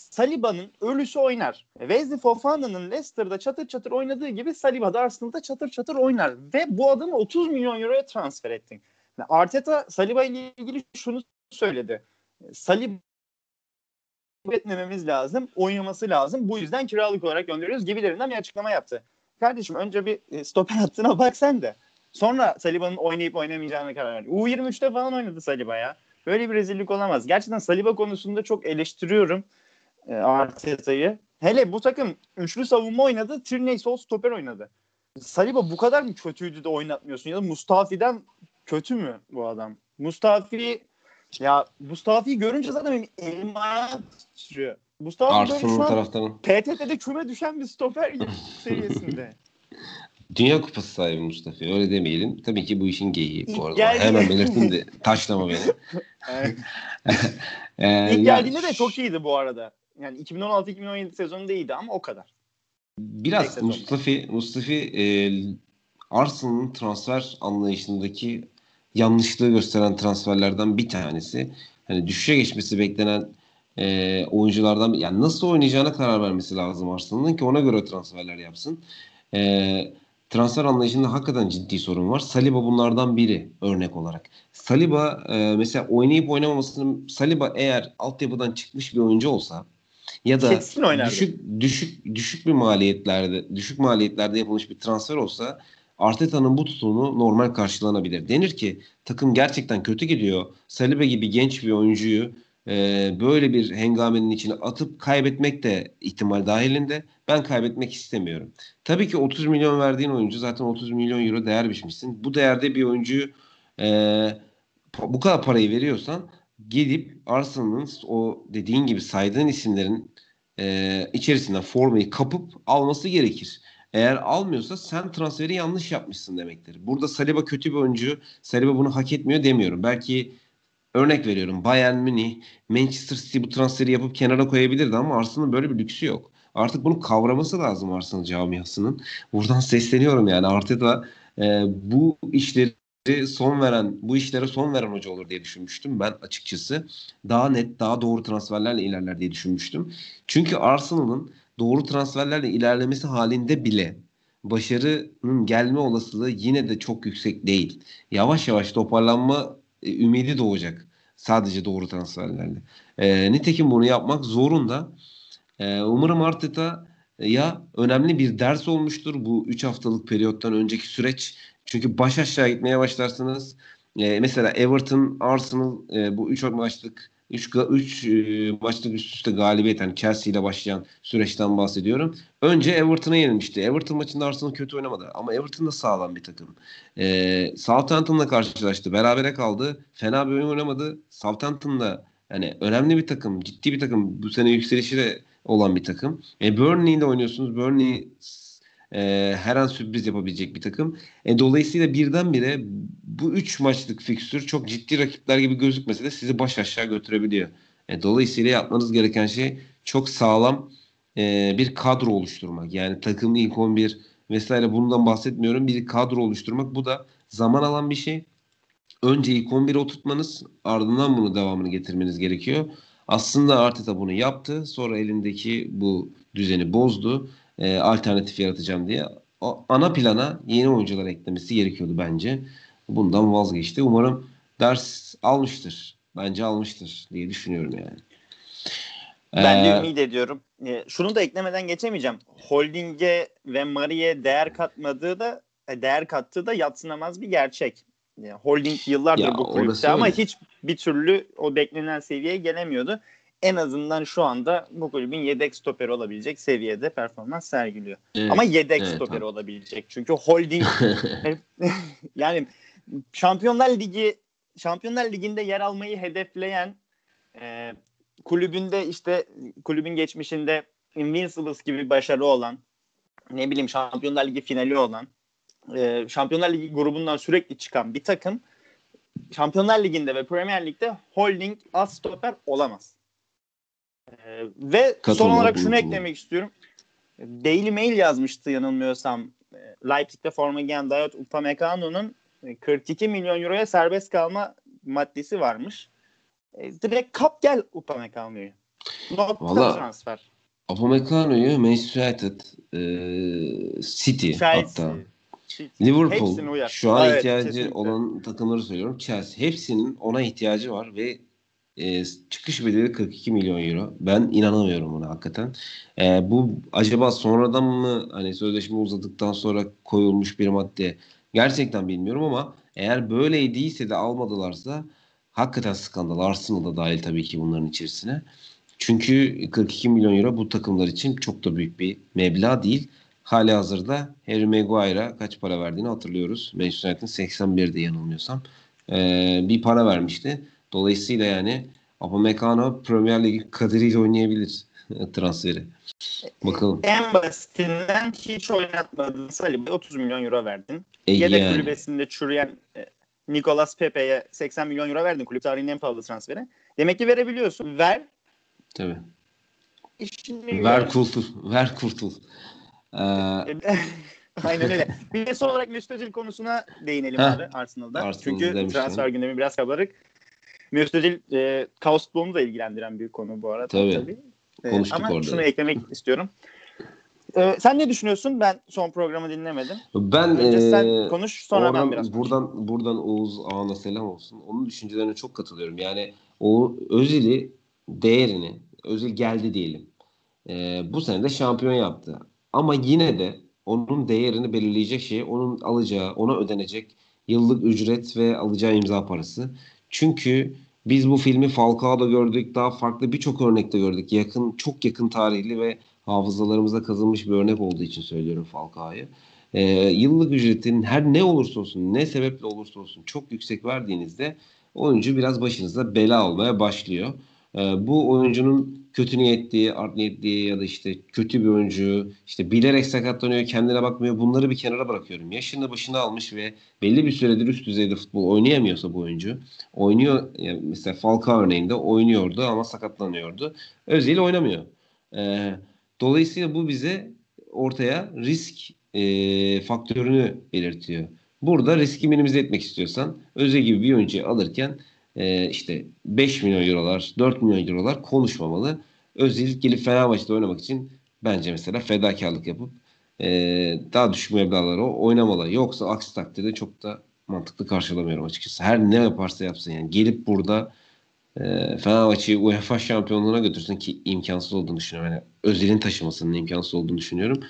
Saliba'nın ölüsü oynar. Wesley Fofana'nın Leicester'da çatır çatır oynadığı gibi Saliba da Arsenal'da çatır çatır oynar. Ve bu adamı 30 milyon euroya transfer ettin. Arteta Saliba ile ilgili şunu söyledi. Saliba etmememiz lazım. Oynaması lazım. Bu yüzden kiralık olarak gönderiyoruz gibilerinden bir açıklama yaptı. Kardeşim önce bir e, stoper hattına bak sen de. Sonra Saliba'nın oynayıp oynamayacağına karar verdi. U23'te falan oynadı Saliba ya. Böyle bir rezillik olamaz. Gerçekten Saliba konusunda çok eleştiriyorum e, Arteta'yı. Hele bu takım üçlü savunma oynadı. Tierney sol stoper oynadı. Saliba bu kadar mı kötüydü de oynatmıyorsun? Ya da Mustafi'den kötü mü bu adam? Mustafi ya Mustafi'yi görünce zaten benim elim ayağım titriyor. Mustafi böyle şu an PTT'de küme düşen bir stoper seviyesinde. Dünya Kupası sahibi Mustafa. Öyle demeyelim. Tabii ki bu işin geyiği bu arada. Geldi. Hemen belirttim de taşlama beni. ee, İlk geldiğinde de çok iyiydi bu arada. Yani 2016-2017 sezonu değildi ama o kadar. Biraz Mustafa Mustafa e, Arsenal'ın transfer anlayışındaki yanlışlığı gösteren transferlerden bir tanesi. Hani düşüşe geçmesi beklenen e, oyunculardan yani nasıl oynayacağına karar vermesi lazım Arsenal'ın ki ona göre transferler yapsın. E, transfer anlayışında hakikaten ciddi sorun var. Saliba bunlardan biri örnek olarak. Saliba e, mesela oynayıp oynamamasını Saliba eğer altyapıdan çıkmış bir oyuncu olsa ya da düşük düşük düşük bir maliyetlerde düşük maliyetlerde yapılmış bir transfer olsa Arteta'nın bu tutumu normal karşılanabilir. Denir ki takım gerçekten kötü gidiyor. Saliba gibi genç bir oyuncuyu e, böyle bir hengamenin içine atıp kaybetmek de ihtimal dahilinde. Ben kaybetmek istemiyorum. Tabii ki 30 milyon verdiğin oyuncu zaten 30 milyon euro değer biçmişsin. Bu değerde bir oyuncuyu e, bu kadar parayı veriyorsan gidip Arsenal'ın o dediğin gibi saydığın isimlerin e, içerisinden formayı kapıp alması gerekir. Eğer almıyorsa sen transferi yanlış yapmışsın demektir. Burada Saliba kötü bir oyuncu. Saliba bunu hak etmiyor demiyorum. Belki örnek veriyorum Bayern Münih, Manchester City bu transferi yapıp kenara koyabilirdi ama Arsenal'ın böyle bir lüksü yok. Artık bunu kavraması lazım Arsenal camiasının. Buradan sesleniyorum yani Arteta e, bu işleri son veren, bu işlere son veren hoca olur diye düşünmüştüm ben açıkçası. Daha net, daha doğru transferlerle ilerler diye düşünmüştüm. Çünkü Arsenal'ın doğru transferlerle ilerlemesi halinde bile başarının gelme olasılığı yine de çok yüksek değil. Yavaş yavaş toparlanma e, ümidi doğacak. Sadece doğru transferlerle. E, nitekim bunu yapmak zorunda. E, umarım Arteta ya önemli bir ders olmuştur bu 3 haftalık periyottan önceki süreç. Çünkü baş aşağı gitmeye başlarsınız. E, mesela Everton, Arsenal e, bu 3 maçlık 3 3 e, maçlık üst üste galibiyet yani Chelsea ile başlayan süreçten bahsediyorum. Önce Everton'a yenilmişti. Everton maçında Arsenal kötü oynamadı ama Everton da sağlam bir takım. Ee, Southampton'la karşılaştı. Berabere kaldı. Fena bir oyun oynamadı. Southampton'da yani önemli bir takım, ciddi bir takım. Bu sene yükselişi de olan bir takım. E, Burnley'de oynuyorsunuz. Burnley e, her an sürpriz yapabilecek bir takım. E, dolayısıyla birdenbire bu üç maçlık fikstür çok ciddi rakipler gibi gözükmese de sizi baş aşağı götürebiliyor. E, dolayısıyla yapmanız gereken şey çok sağlam e, bir kadro oluşturmak. Yani takım ilk 11 vesaire bundan bahsetmiyorum. Bir kadro oluşturmak. Bu da zaman alan bir şey. Önce ilk 11'e oturtmanız ardından bunu devamını getirmeniz gerekiyor. Aslında Arteta bunu yaptı. Sonra elindeki bu düzeni bozdu e, alternatif yaratacağım diye o ana plana yeni oyuncular eklemesi gerekiyordu bence. Bundan vazgeçti. Umarım ders almıştır. Bence almıştır diye düşünüyorum yani. Ben de ee, ümit ediyorum. E, şunu da eklemeden geçemeyeceğim. Holding'e ve Mari'ye değer katmadığı da e, değer kattığı da yatsınamaz bir gerçek. Yani Holding yıllardır ya, bu kulüpte ama hiç bir türlü o beklenen seviyeye gelemiyordu en azından şu anda bu kulübün yedek stoperi olabilecek seviyede performans sergiliyor. Evet, Ama yedek evet, stoperi tamam. olabilecek. Çünkü holding yani Şampiyonlar Ligi Şampiyonlar Ligi'nde yer almayı hedefleyen e, kulübünde işte kulübün geçmişinde Invincibles gibi başarı olan ne bileyim Şampiyonlar Ligi finali olan e, Şampiyonlar Ligi grubundan sürekli çıkan bir takım Şampiyonlar Ligi'nde ve Premier Lig'de holding az stoper olamaz. Ee, ve son olarak şunu eklemek istiyorum. Daily Mail yazmıştı yanılmıyorsam. Ee, Leipzig'te forma giyen Dayot Upamecano'nun 42 e, milyon euroya serbest kalma maddesi varmış. E, direkt kap gel Upamecano'yu. Nokta Vallahi, transfer. Upamecano'yu Manchester United, e, City Chelsea, hatta City. Liverpool şu an evet, ihtiyacı kesinlikle. olan takımları söylüyorum. Chelsea hepsinin ona ihtiyacı var ve e, çıkış bedeli 42 milyon euro. Ben inanamıyorum buna hakikaten. E, bu acaba sonradan mı hani sözleşme uzadıktan sonra koyulmuş bir madde gerçekten bilmiyorum ama eğer böyleydiyse de almadılarsa hakikaten skandal. Arsenal da dahil tabii ki bunların içerisine. Çünkü 42 milyon euro bu takımlar için çok da büyük bir meblağ değil. Hali hazırda Harry Maguire'a kaç para verdiğini hatırlıyoruz. Manchester United'ın 81'de yanılmıyorsam. Ee, bir para vermişti. Dolayısıyla yani Upamecano Premier Lig kaderiyle oynayabilir transferi. Bakalım. En basitinden hiç oynatmadın Salih'e 30 milyon euro verdin. E, Yedek yani. kulübesinde çürüyen e, Nicolas Pepe'ye 80 milyon euro verdin. Kulüp tarihinin en pahalı transferi. Demek ki verebiliyorsun. Ver. Tabii. işini Ver kurtul. Ver kurtul. Ee... Aynen öyle. Bir de son olarak Mesut Özil konusuna değinelim abi Arsenal'da. Arsenal Çünkü transfer gündemi biraz kabarık. Özil e, kaos futbolunu da ilgilendiren bir konu bu arada. Tabii. tabii. Konuştuk ama orada. şunu eklemek istiyorum. Ee, sen ne düşünüyorsun? Ben son programı dinlemedim. Ben Önce sen e, konuş sonra oradan, ben biraz buradan konuşayım. buradan Oğuz Ağa'na selam olsun. Onun düşüncelerine çok katılıyorum. Yani o Özil'i değerini Özil geldi diyelim. Ee, bu sene de şampiyon yaptı. Ama yine de onun değerini belirleyecek şey onun alacağı, ona ödenecek yıllık ücret ve alacağı imza parası. Çünkü biz bu filmi Falcao'da gördük, daha farklı birçok örnekte gördük. Yakın, çok yakın tarihli ve hafızalarımıza kazınmış bir örnek olduğu için söylüyorum Falcao'yu. Ee, yıllık ücretin her ne olursa olsun, ne sebeple olursa olsun çok yüksek verdiğinizde oyuncu biraz başınıza bela olmaya başlıyor. Ee, bu oyuncunun kötü niyetli, art niyetli ya da işte kötü bir oyuncu, işte bilerek sakatlanıyor, kendine bakmıyor. Bunları bir kenara bırakıyorum. Yaşını başına almış ve belli bir süredir üst düzeyde futbol oynayamıyorsa bu oyuncu, oynuyor yani mesela Falcao örneğinde oynuyordu ama sakatlanıyordu. Özil oynamıyor. Ee, dolayısıyla bu bize ortaya risk e, faktörünü belirtiyor. Burada riski minimize etmek istiyorsan Özil gibi bir oyuncuyu alırken e, işte 5 milyon eurolar, 4 milyon eurolar konuşmamalı. Özil gelip Fenerbahçe'de oynamak için bence mesela fedakarlık yapıp e, daha düşük meblağları oynamalı. Yoksa aksi takdirde çok da mantıklı karşılamıyorum açıkçası. Her ne yaparsa yapsın yani gelip burada e, Fenerbahçe'yi UEFA şampiyonluğuna götürsün ki imkansız olduğunu düşünüyorum. Yani Özil'in taşımasının imkansız olduğunu düşünüyorum.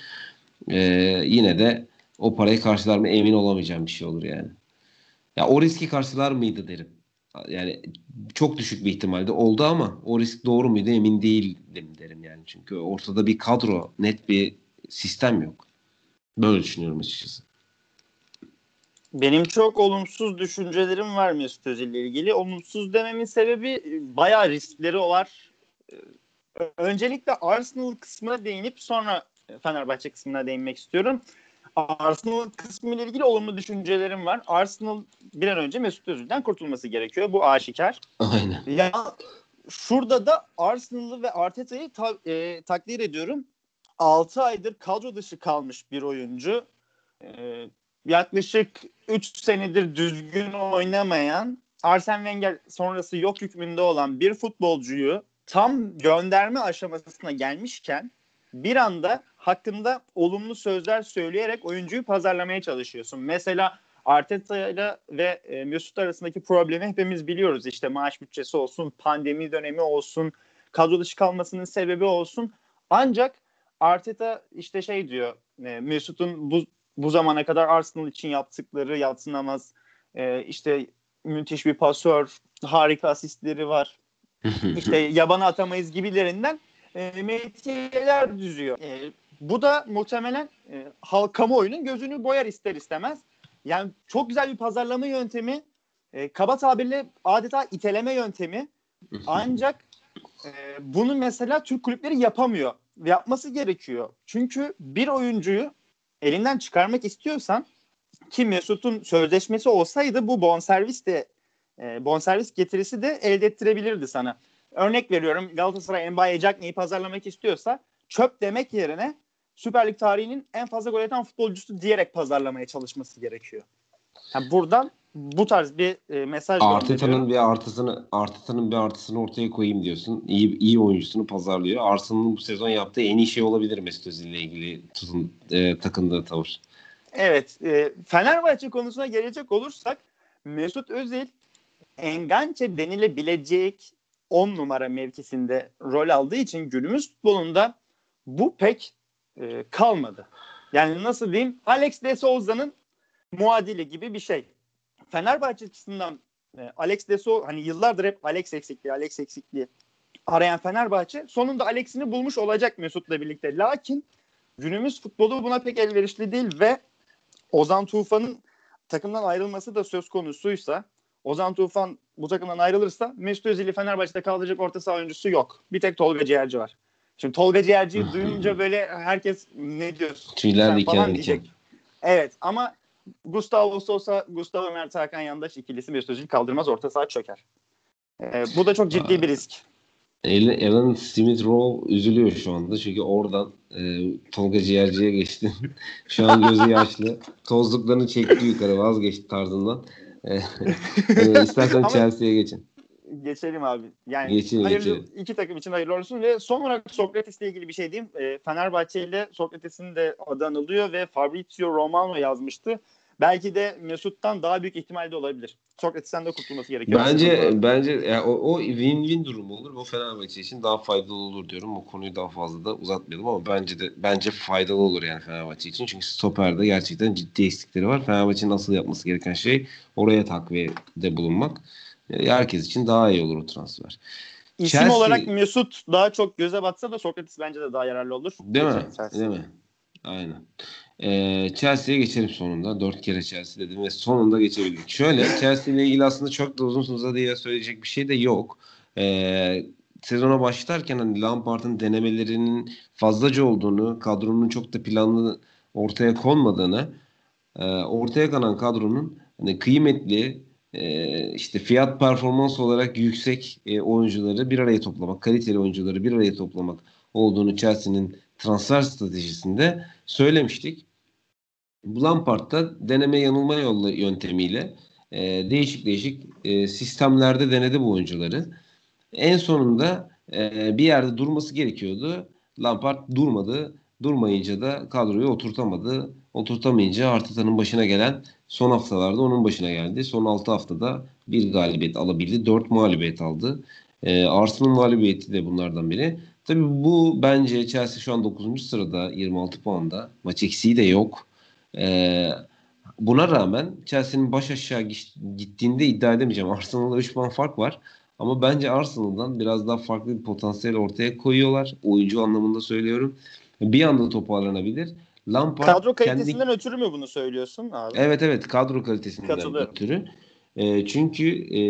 E, yine de o parayı karşılar mı emin olamayacağım bir şey olur yani. Ya o riski karşılar mıydı derim yani çok düşük bir ihtimalde oldu ama o risk doğru muydu emin değildim derim yani. Çünkü ortada bir kadro, net bir sistem yok. Böyle düşünüyorum açıkçası. Benim çok olumsuz düşüncelerim var Mesut Özil ile ilgili. Olumsuz dememin sebebi bayağı riskleri var. Öncelikle Arsenal kısmına değinip sonra Fenerbahçe kısmına değinmek istiyorum. Arsenal kısmı ile ilgili olumlu düşüncelerim var. Arsenal bir an önce Mesut Özil'den kurtulması gerekiyor. Bu aşikar. Aynen. Ya şurada da Arsenal'ı ve Arteta'yı ta- e, takdir ediyorum. 6 aydır kadro dışı kalmış bir oyuncu. E, yaklaşık 3 senedir düzgün oynamayan Arsene Wenger sonrası yok hükmünde olan bir futbolcuyu tam gönderme aşamasına gelmişken bir anda hakkında olumlu sözler söyleyerek oyuncuyu pazarlamaya çalışıyorsun. Mesela Arteta ile ve e, Mesut arasındaki problemi hepimiz biliyoruz. İşte maaş bütçesi olsun, pandemi dönemi olsun, kadro dışı kalmasının sebebi olsun. Ancak Arteta işte şey diyor, e, Mesut'un bu bu zamana kadar Arsenal için yaptıkları yatsınamaz. E, işte müthiş bir pasör, harika asistleri var. İşte yabanı atamayız gibilerinden e, metiyeler düzüyor. E, bu da muhtemelen e, halk kamuoyunun gözünü boyar ister istemez. Yani çok güzel bir pazarlama yöntemi. E, kaba tabirle adeta iteleme yöntemi. Ancak e, bunu mesela Türk kulüpleri yapamıyor. Yapması gerekiyor. Çünkü bir oyuncuyu elinden çıkarmak istiyorsan ki Mesut'un sözleşmesi olsaydı bu bonservis de e, bonservis getirisi de elde ettirebilirdi sana. Örnek veriyorum Galatasaray Mbaye Cagney'i pazarlamak istiyorsa çöp demek yerine Süper Lig tarihinin en fazla gol atan futbolcusu diyerek pazarlamaya çalışması gerekiyor. Yani buradan bu tarz bir e, mesaj Arteta'nın bir artısını Arteta'nın bir artısını ortaya koyayım diyorsun. İyi iyi oyuncusunu pazarlıyor. Arsenal'ın bu sezon yaptığı en iyi şey olabilir Mesut Özil ile ilgili tutun, e, takındığı tavır. Evet. E, Fenerbahçe konusuna gelecek olursak Mesut Özil engançe denilebilecek 10 numara mevkisinde rol aldığı için günümüz futbolunda bu pek e, kalmadı. Yani nasıl diyeyim? Alex de Souza'nın muadili gibi bir şey. Fenerbahçe açısından e, Alex de Souza hani yıllardır hep Alex eksikliği, Alex eksikliği arayan Fenerbahçe sonunda Alex'ini bulmuş olacak Mesut'la birlikte. Lakin günümüz futbolu buna pek elverişli değil ve Ozan Tufan'ın takımdan ayrılması da söz konusuysa Ozan Tufan bu takımdan ayrılırsa Mesut Özil'i Fenerbahçe'de kaldıracak orta saha oyuncusu yok. Bir tek Tolga Ciğerci var. Şimdi Tolga Ciğerci'yi duyunca böyle herkes ne diyorsun? Tüyler diken diken. Evet ama Gustavo Sosa, Gustavo Mert Hakan yandaş ikilisi Mesut Özil kaldırmaz orta saha çöker. Ee, bu da çok ciddi bir risk. Alan Smith Rowe üzülüyor şu anda. Çünkü oradan e, Tolga Ciğerci'ye geçti. şu an gözü yaşlı. Tozluklarını çekti yukarı vazgeçti tarzından. e, e istersen Chelsea'ye geçin. Geçelim abi. Yani geçelim, hayırlı, geçelim. iki takım için hayırlı olsun ve son olarak Sokrates'le ilgili bir şey diyeyim. E, Fenerbahçe ile Sokrates'in de adı anılıyor ve Fabrizio Romano yazmıştı belki de Mesut'tan daha büyük ihtimalle olabilir. Sokrates'ten de kurtulması gerekiyor. Bence bence yani o, o win-win durumu olur. O Fenerbahçe için daha faydalı olur diyorum. O konuyu daha fazla da uzatmayalım ama bence de bence faydalı olur yani Fenerbahçe için. Çünkü stoperde gerçekten ciddi eksikleri var. Fenerbahçe'nin asıl yapması gereken şey oraya takviyede bulunmak. E, herkes için daha iyi olur o transfer. İsim Chelsea... olarak Mesut daha çok göze batsa da Sokrates bence de daha yararlı olur. Değil mi? Değil mi? Aynen. Ee, Chelsea'ye geçelim sonunda. Dört kere Chelsea dedim ve sonunda geçebildik. Şöyle Chelsea ile ilgili aslında çok da uzun uzadıya söyleyecek bir şey de yok. Ee, sezona başlarken hani Lampard'ın denemelerinin fazlaca olduğunu, kadronun çok da planlı ortaya konmadığını, e, ortaya kalan kadronun hani kıymetli, e, işte fiyat performans olarak yüksek e, oyuncuları bir araya toplamak, kaliteli oyuncuları bir araya toplamak olduğunu Chelsea'nin transfer stratejisinde söylemiştik. Lampard deneme yanılma yolu yöntemiyle e, değişik değişik e, sistemlerde denedi bu oyuncuları. En sonunda e, bir yerde durması gerekiyordu. Lampard durmadı. Durmayınca da kadroyu oturtamadı. Oturtamayınca Arteta'nın başına gelen son haftalarda onun başına geldi. Son 6 haftada bir galibiyet alabildi. 4 mağlubiyet aldı. E, Arsenal mağlubiyeti de bunlardan biri. Tabii bu bence Chelsea şu an 9. sırada 26 puanda. Maç eksiği de yok. Ee, buna rağmen Chelsea'nin baş aşağı gittiğinde iddia edemeyeceğim. Arsenal'da 3 puan fark var. Ama bence Arsenal'dan biraz daha farklı bir potansiyel ortaya koyuyorlar. Oyuncu anlamında söylüyorum. Bir anda toparlanabilir. Lampard kadro kalitesinden kendi... ötürü mü bunu söylüyorsun abi? Evet evet kadro kalitesinden ötürü. E, çünkü e,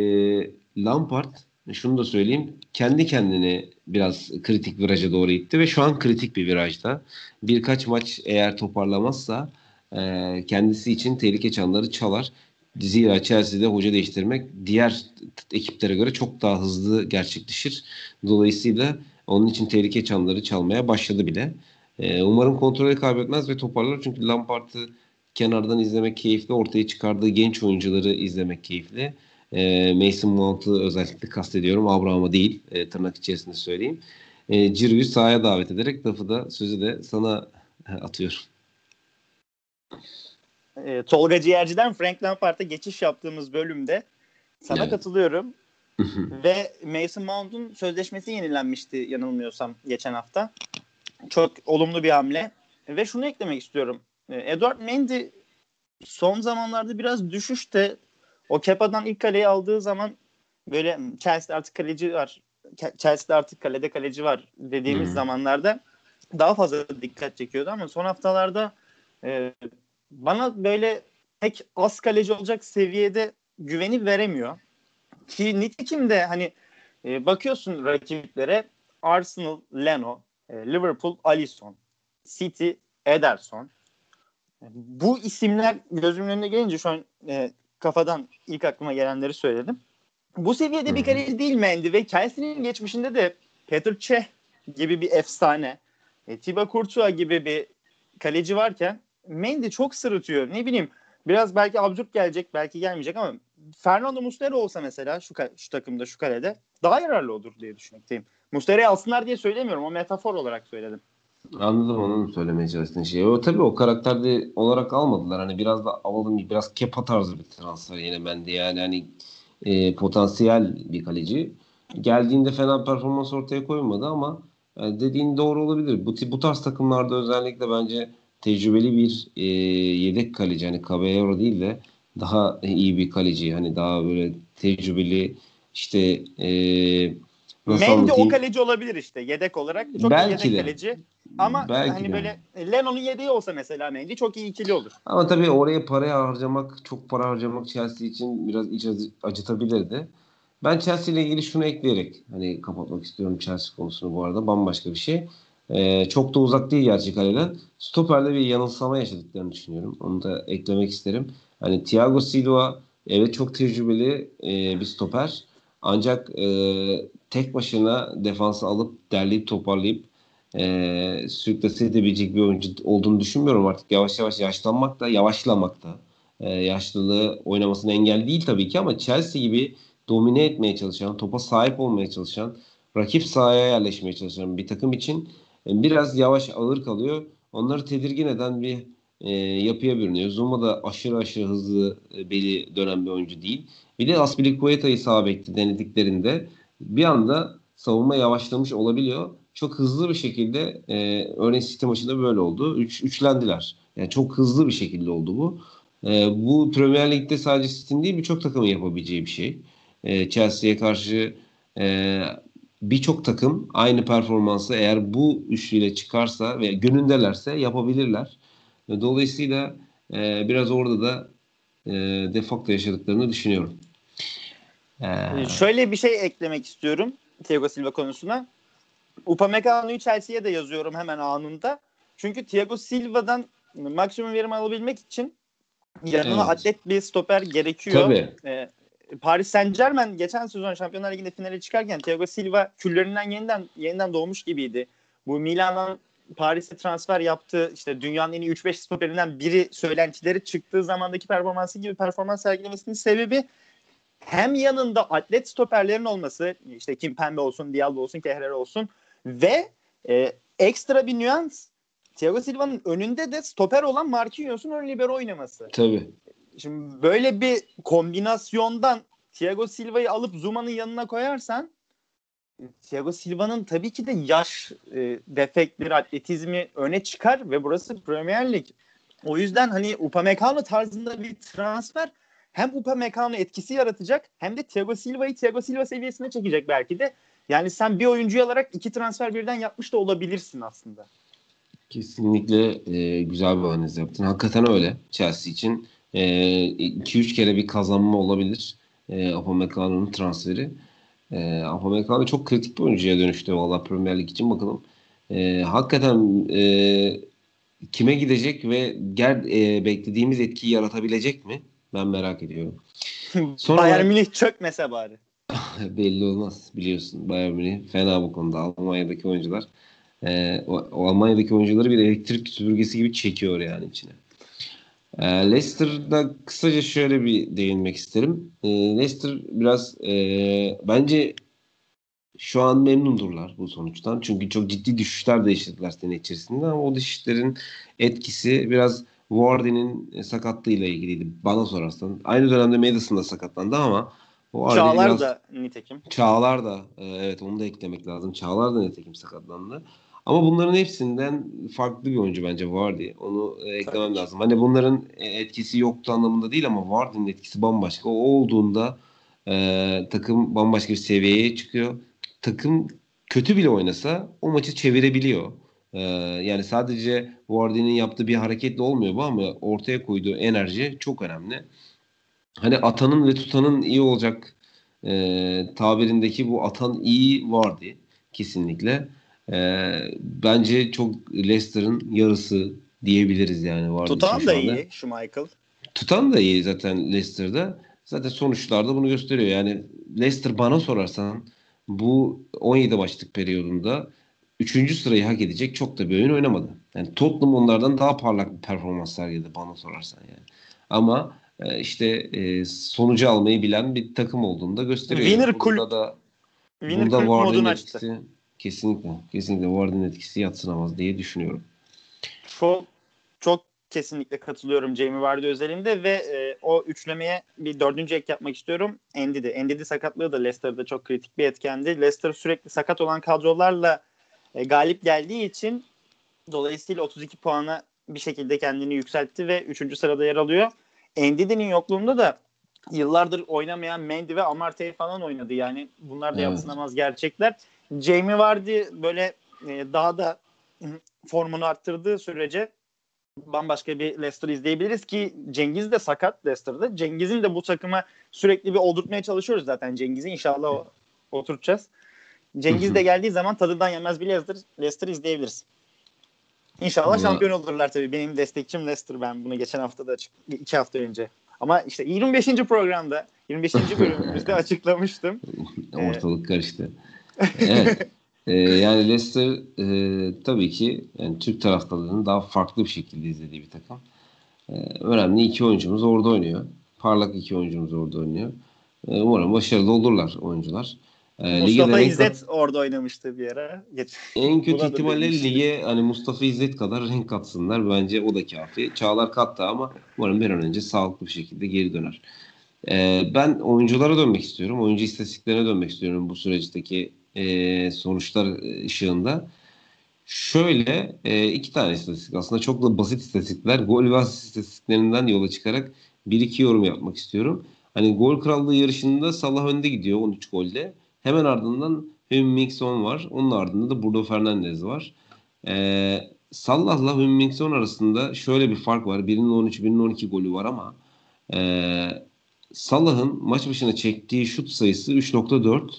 Lampard şunu da söyleyeyim kendi kendine biraz kritik viraja doğru itti ve şu an kritik bir virajda. Birkaç maç eğer toparlamazsa e, kendisi için tehlike çanları çalar. Zira Chelsea'de hoca değiştirmek diğer ekiplere göre çok daha hızlı gerçekleşir. Dolayısıyla onun için tehlike çanları çalmaya başladı bile. E, umarım kontrolü kaybetmez ve toparlar. Çünkü Lampard'ı kenardan izlemek keyifli. Ortaya çıkardığı genç oyuncuları izlemek keyifli. E, Mason Mount'u özellikle kastediyorum. Abraham'a değil e, tırnak içerisinde söyleyeyim. E, Ciro'yu sahaya davet ederek lafı da sözü de sana atıyorum. E, Tolga Ciğerci'den Frank Lampard'a geçiş yaptığımız bölümde sana evet. katılıyorum. Ve Mason Mount'un sözleşmesi yenilenmişti yanılmıyorsam geçen hafta. Çok olumlu bir hamle. Ve şunu eklemek istiyorum. Edward Mendy son zamanlarda biraz düşüşte o Kepa'dan ilk kaleyi aldığı zaman böyle Chelsea'de artık kaleci var. Chelsea'de artık kalede kaleci var dediğimiz hmm. zamanlarda daha fazla dikkat çekiyordu ama son haftalarda e, bana böyle pek az kaleci olacak seviyede güveni veremiyor. Ki nitekim de hani e, bakıyorsun rakiplere Arsenal, Leno, Liverpool, Alisson, City, Ederson. Bu isimler gözümün önüne gelince şu an e, kafadan ilk aklıma gelenleri söyledim. Bu seviyede bir kaleci değil Mendy ve Chelsea'nin geçmişinde de Peter Cech gibi bir efsane, e, Thibaut Courtois gibi bir kaleci varken Mendy çok sırıtıyor. Ne bileyim biraz belki absürt gelecek belki gelmeyecek ama Fernando Muslera olsa mesela şu, şu takımda şu kalede daha yararlı olur diye düşünmekteyim. Muslera'yı alsınlar diye söylemiyorum. O metafor olarak söyledim. Anladım onun söylemeye çalıştığın şeyi. O tabii o karakterde olarak almadılar. Hani biraz da alalım biraz kepa tarzı bir transfer yine bende. Yani hani e, potansiyel bir kaleci. Geldiğinde fena performans ortaya koymadı ama yani e, dediğin doğru olabilir. Bu, bu tarz takımlarda özellikle bence tecrübeli bir e, yedek kaleci. Hani Caballero değil de daha iyi bir kaleci. Hani daha böyle tecrübeli işte eee Mendy o kaleci olabilir işte yedek olarak. Çok Belki iyi yedek de. kaleci. Ama Belki hani de. böyle Leno'nun yedeği olsa mesela Mendy çok iyi ikili olur. Ama tabii oraya paraya harcamak, çok para harcamak Chelsea için biraz iç acıtabilirdi. Ben Chelsea ile ilgili şunu ekleyerek hani kapatmak istiyorum Chelsea konusunu bu arada bambaşka bir şey. Ee, çok da uzak değil gerçi kaleden. Stoper'de bir yanılsama yaşadıklarını düşünüyorum. Onu da eklemek isterim. Hani Thiago Silva evet çok tecrübeli e, bir stoper. Ancak e, tek başına defansı alıp derleyip toparlayıp e, sürüklese edebilecek bir oyuncu olduğunu düşünmüyorum artık. Yavaş yavaş yaşlanmakta, yavaşlamakta. E, yaşlılığı oynamasına engel değil tabii ki ama Chelsea gibi domine etmeye çalışan, topa sahip olmaya çalışan, rakip sahaya yerleşmeye çalışan bir takım için e, biraz yavaş ağır kalıyor. Onları tedirgin eden bir e, yapıya bürünüyor. Zuma da aşırı aşırı hızlı e, beli dönen bir oyuncu değil. Bir de Aspilicueta'yı sağ bekti denediklerinde bir anda savunma yavaşlamış olabiliyor. Çok hızlı bir şekilde e, örneğin City maçında böyle oldu. Üç, üçlendiler. Yani çok hızlı bir şekilde oldu bu. E, bu Premier Lig'de sadece City'nin değil birçok takımın yapabileceği bir şey. E, Chelsea'ye karşı e, birçok takım aynı performansı eğer bu üçlüyle çıkarsa ve gönündelerse yapabilirler. Dolayısıyla e, biraz orada da e, defakto yaşadıklarını düşünüyorum. Ee, Şöyle bir şey eklemek istiyorum Thiago Silva konusuna. Upamecano'yu Chelsea'ye de yazıyorum hemen anında. Çünkü Thiago Silva'dan maksimum verim alabilmek için yanına evet. atlet bir stoper gerekiyor. Tabii. Ee, Paris Saint Germain geçen sezon Şampiyonlar Ligi'nde finale çıkarken Thiago Silva küllerinden yeniden yeniden doğmuş gibiydi. Bu Milan'dan Paris'e transfer yaptı. İşte dünyanın en iyi 3-5 stoperinden biri söylentileri çıktığı zamandaki performansı gibi performans sergilemesinin sebebi hem yanında atlet stoperlerin olması işte Kim Pembe olsun, Diallo olsun, Kehrer olsun ve e, ekstra bir nüans Thiago Silva'nın önünde de stoper olan Marquinhos'un ön libero oynaması. Tabii. Şimdi böyle bir kombinasyondan Thiago Silva'yı alıp Zuma'nın yanına koyarsan Thiago Silva'nın tabii ki de yaş e, defektleri, atletizmi öne çıkar ve burası Premier Lig. O yüzden hani Upamecano tarzında bir transfer hem Upamecano etkisi yaratacak hem de Thiago Silva'yı Thiago Silva seviyesine çekecek belki de. Yani sen bir oyuncuyu alarak iki transfer birden yapmış da olabilirsin aslında. Kesinlikle e, güzel bir analiz yaptın. Hakikaten öyle. Chelsea için 2-3 e, kere bir kazanma olabilir. E, Upamecano'nun transferi. E, Upamecano çok kritik bir oyuncuya dönüştü valla Premier Lig için bakalım. E, hakikaten e, kime gidecek ve ger e, beklediğimiz etkiyi yaratabilecek mi? Ben merak ediyorum. Sonra Bayern Münih çökmese bari. belli olmaz biliyorsun. Bayern Münih fena bu konuda. Almanya'daki oyuncular e, o, o Almanya'daki oyuncuları bir elektrik süpürgesi gibi çekiyor yani içine. E, Leicester'da kısaca şöyle bir değinmek isterim. E, Leicester biraz e, bence şu an memnundurlar bu sonuçtan. Çünkü çok ciddi düşüşler de yaşadılar sene içerisinde ama o düşüşlerin etkisi biraz Wardy'nin sakatlığıyla ilgiliydi bana sorarsan. Aynı dönemde Madison da sakatlandı ama Wardy Çağlar biraz, da nitekim. Çağlar da e, evet onu da eklemek lazım. Çağlar da nitekim sakatlandı. Ama bunların hepsinden farklı bir oyuncu bence Vardy. Onu e, eklemem lazım. Hani bunların e, etkisi yoktu anlamında değil ama Vardy'nin etkisi bambaşka. O olduğunda e, takım bambaşka bir seviyeye çıkıyor. Takım kötü bile oynasa o maçı çevirebiliyor. E, yani sadece Vardy'nin yaptığı bir hareketle olmuyor bu ama ortaya koyduğu enerji çok önemli. Hani atanın ve tutanın iyi olacak e, tabirindeki bu atan iyi Vardy kesinlikle. E, bence çok Leicester'ın yarısı diyebiliriz yani. Vardı Tutan da iyi şu Michael. Tutan da iyi zaten Leicester'da. Zaten sonuçlarda bunu gösteriyor. Yani Leicester bana sorarsan bu 17 maçlık periyodunda 3. sırayı hak edecek çok da bir oyun oynamadı. Yani Tottenham onlardan daha parlak bir performans sergiledi bana sorarsan yani. Ama e, işte e, sonucu almayı bilen bir takım olduğunu da gösteriyor. Winner kulüp da Winner burada açtı. Etkisi, Kesinlikle. Kesinlikle Ward'ın etkisi yatsınamaz diye düşünüyorum. Çok çok kesinlikle katılıyorum Jamie Vardy özelinde ve e, o üçlemeye bir dördüncü ek yapmak istiyorum. Endidi. Endidi sakatlığı da Leicester'da çok kritik bir etkendi. Leicester sürekli sakat olan kadrolarla e, galip geldiği için dolayısıyla 32 puana bir şekilde kendini yükseltti ve 3. sırada yer alıyor. Endidi'nin yokluğunda da yıllardır oynamayan Mendy ve Amartey falan oynadı. Yani bunlar da evet. yatsınamaz gerçekler. Jamie Vardy böyle e, daha da formunu arttırdığı sürece bambaşka bir Leicester izleyebiliriz ki Cengiz de sakat Leicester'da. Cengiz'in de bu takıma sürekli bir oldurtmaya çalışıyoruz zaten Cengiz'i inşallah oturtacağız. Cengiz de geldiği zaman tadından yemez bir Leicester, Leicester izleyebiliriz. İnşallah ya. şampiyon olurlar tabii. Benim destekçim Leicester ben bunu geçen hafta da açık iki hafta önce. Ama işte 25. programda 25. bölümümüzde açıklamıştım. Ortalık karıştı. evet. Ee, yani Leicester e, tabii ki yani Türk taraftarlarının daha farklı bir şekilde izlediği bir takım. Ee, önemli iki oyuncumuz orada oynuyor. Parlak iki oyuncumuz orada oynuyor. Ee, umarım başarılı olurlar oyuncular. Ee, Mustafa İzzet kat... orada oynamıştı bir ara. Geç. En kötü ihtimalle lige hani Mustafa İzzet kadar renk katsınlar. Bence o da kafi. Çağlar kattı ama umarım bir an önce sağlıklı bir şekilde geri döner. Ee, ben oyunculara dönmek istiyorum. Oyuncu istatistiklerine dönmek istiyorum bu süreçteki e, sonuçlar ışığında. Şöyle e, iki tane istatistik aslında çok da basit istatistikler. Gol ve asist istatistiklerinden yola çıkarak bir iki yorum yapmak istiyorum. Hani gol krallığı yarışında Salah önde gidiyor 13 golde. Hemen ardından Hümmingson var. Onun ardında da Bruno Fernandes var. Ee, Salah'la Hümmingson arasında şöyle bir fark var. Birinin 13, birinin 12 golü var ama e, Salah'ın maç başına çektiği şut sayısı 3.4.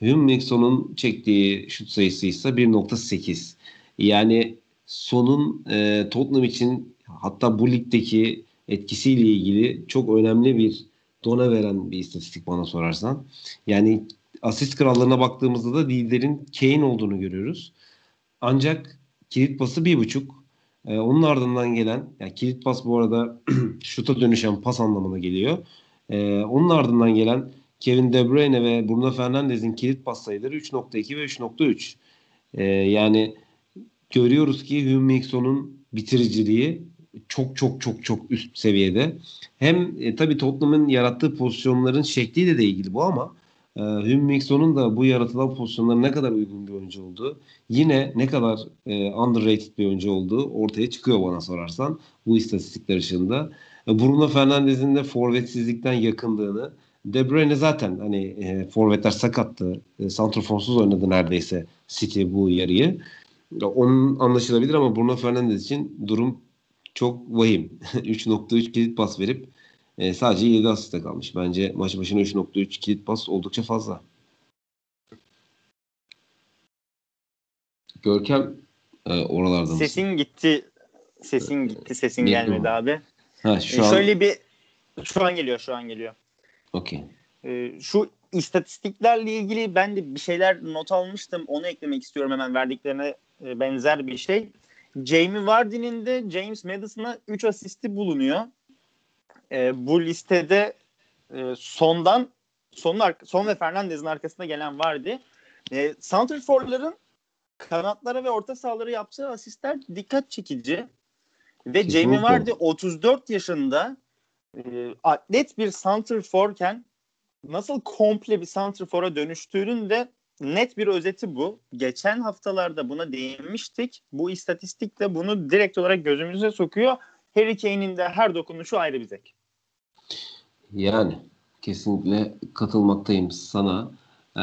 Hümmingson'un çektiği şut sayısı ise 1.8. Yani sonun e, Tottenham için hatta bu ligdeki etkisiyle ilgili çok önemli bir dona veren bir istatistik bana sorarsan. Yani asist krallarına baktığımızda da liderin Kane olduğunu görüyoruz. Ancak kilit pası bir buçuk. Ee, onun ardından gelen, yani kilit pas bu arada şuta dönüşen pas anlamına geliyor. Ee, onun ardından gelen Kevin De Bruyne ve Bruno Fernandes'in kilit pas sayıları 3.2 ve 3.3. Ee, yani görüyoruz ki Hümmingsson'un bitiriciliği çok çok çok çok üst seviyede. Hem e, tabii Tottenham'ın yarattığı pozisyonların şekliyle de ilgili bu ama e, Hümmingsson'un da bu yaratılan pozisyonlara ne kadar uygun bir oyuncu olduğu, yine ne kadar e, underrated bir oyuncu olduğu ortaya çıkıyor bana sorarsan bu istatistikler ışığında. E, Bruno Fernandes'in de forvetsizlikten yakındığını, De Bruyne zaten hani e, forvetler sakattı. E, santrofonsuz oynadı neredeyse City bu yarıyı. Onun anlaşılabilir ama Bruno Fernandes için durum çok vahim. 3.3 kilit pas verip e, sadece 7 asiste kalmış. Bence maç başına 3.3 kilit pas oldukça fazla. Görkem e, oralarda mısın? Sesin gitti. Sesin gitti. Sesin Gitti gelmedi abi. Ha, şu e, şöyle an... bir şu an geliyor, şu an geliyor. Okey. E, şu istatistiklerle ilgili ben de bir şeyler not almıştım. Onu eklemek istiyorum hemen verdiklerine e, benzer bir şey. Jamie Vardy'nin de James Madison'a 3 asisti bulunuyor. E, bu listede e, sondan sonun son ve Fernandez'in arkasında gelen Vardy. E, Santrfor'ların kanatlara ve orta sahaları yaptığı asistler dikkat çekici. Ve Kesinlikle. Jamie Vardy 34 yaşında e, atlet bir santrforken nasıl komple bir santrfora dönüştüğünün de net bir özeti bu. Geçen haftalarda buna değinmiştik. Bu istatistik de bunu direkt olarak gözümüze sokuyor. Harry Kane'in de her dokunuşu ayrı bir zek. Yani kesinlikle katılmaktayım sana. Ee,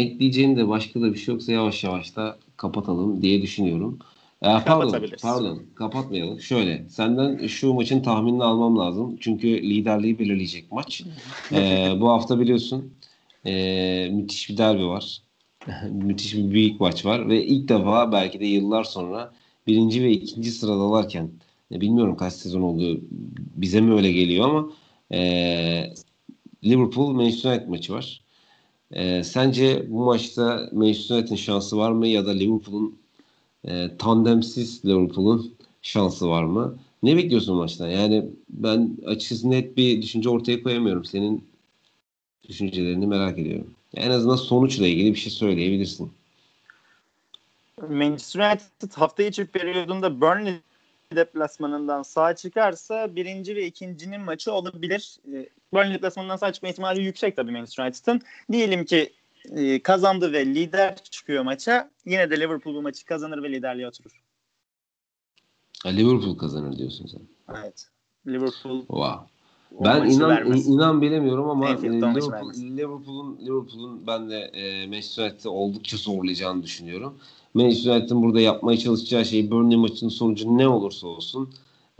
ekleyeceğin de başka da bir şey yoksa yavaş yavaş da kapatalım diye düşünüyorum. Ee, pardon, pardon kapatmayalım. Şöyle senden şu maçın tahminini almam lazım. Çünkü liderliği belirleyecek maç. Ee, bu hafta biliyorsun e, müthiş bir derbi var. müthiş bir büyük maç var ve ilk defa belki de yıllar sonra birinci ve ikinci sıradalarken e, bilmiyorum kaç sezon oldu bize mi öyle geliyor ama e, Liverpool Manchester United maçı var. E, sence bu maçta Manchester United'in şansı var mı ya da Liverpool'un e, tandemsiz Liverpool'un şansı var mı? Ne bekliyorsun maçtan? Yani ben açıkçası net bir düşünce ortaya koyamıyorum. Senin düşüncelerini merak ediyorum. En azından sonuçla ilgili bir şey söyleyebilirsin. Manchester United hafta içi periyodunda Burnley deplasmanından sağ çıkarsa birinci ve ikincinin maçı olabilir. Ee, Burnley deplasmanından sağ çıkma ihtimali yüksek tabii Manchester United'ın. Diyelim ki e, kazandı ve lider çıkıyor maça. Yine de Liverpool bu maçı kazanır ve liderliğe oturur. Liverpool kazanır diyorsun sen. Evet. Liverpool wow. Ben inan inan bilemiyorum ama Liverpool, Liverpool'un Liverpool'un ben de e, Manchester United'i oldukça zorlayacağını düşünüyorum. Manchester United'in burada yapmaya çalışacağı şey Burnley maçının sonucu ne olursa olsun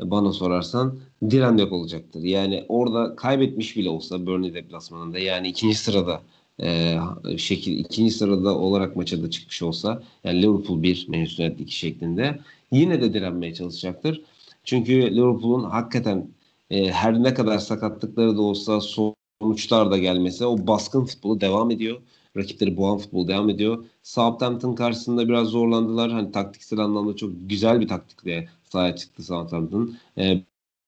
e, bana sorarsan direnmek olacaktır. Yani orada kaybetmiş bile olsa Burnley deplasmanında yani ikinci sırada e, şekil ikinci sırada olarak maça da çıkmış olsa yani Liverpool 1 Manchester United 2 şeklinde yine de direnmeye çalışacaktır. Çünkü Liverpool'un hakikaten e, her ne kadar sakatlıkları da olsa sonuçlar da gelmese o baskın futbolu devam ediyor. Rakipleri boğan futbol devam ediyor. Southampton karşısında biraz zorlandılar. Hani taktiksel anlamda çok güzel bir taktikle sahaya çıktı Southampton. Ee,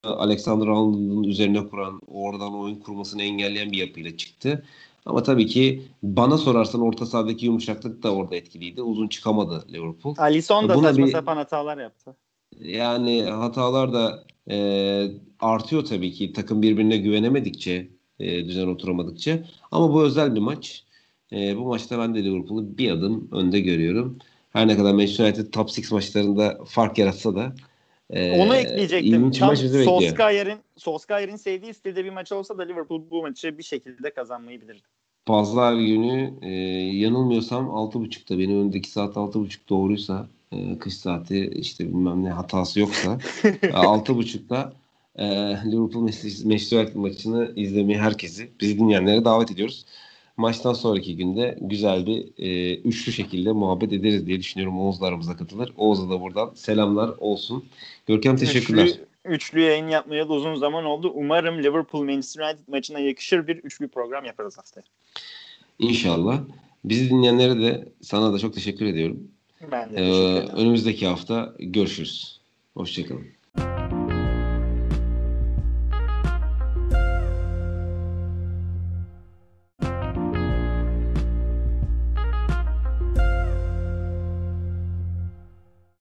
Alexander Arnold'un üzerine kuran, oradan oyun kurmasını engelleyen bir yapıyla çıktı. Ama tabii ki bana sorarsan orta sahadaki yumuşaklık da orada etkiliydi. Uzun çıkamadı Liverpool. Alisson da Buna saçma bir- sapan hatalar yaptı. Yani hatalar da e, artıyor tabii ki takım birbirine güvenemedikçe, e, düzen oturamadıkça. Ama bu özel bir maç. E, bu maçta ben de Liverpool'u bir adım önde görüyorum. Her ne kadar Manchester United top 6 maçlarında fark yaratsa da e, Onu ekleyecektim. Tam. Solskjaer'in Solskjaer'in sevdiği stilde bir maç olsa da Liverpool bu maçı bir şekilde kazanmayı bilirdi. Pazar günü e, yanılmıyorsam 6.30'da benim önümdeki saat 6.30 doğruysa e, kış saati işte bilmem ne hatası yoksa e, 6.30'da e, Liverpool Manchester Manchester United maçını izlemeye herkesi bizi dinleyenlere davet ediyoruz. Maçtan sonraki günde güzel bir e, üçlü şekilde muhabbet ederiz diye düşünüyorum. Oğuz da aramıza katılır. Oğuz'a da buradan selamlar olsun. Görkem teşekkürler. Üçlü, üçlü yayın yapmaya da uzun zaman oldu. Umarım Liverpool Manchester United maçına yakışır bir üçlü program yaparız haftaya. İnşallah. Bizi dinleyenlere de sana da çok teşekkür ediyorum. Ben de Ee, teşekkür ederim. önümüzdeki hafta görüşürüz. Hoşçakalın.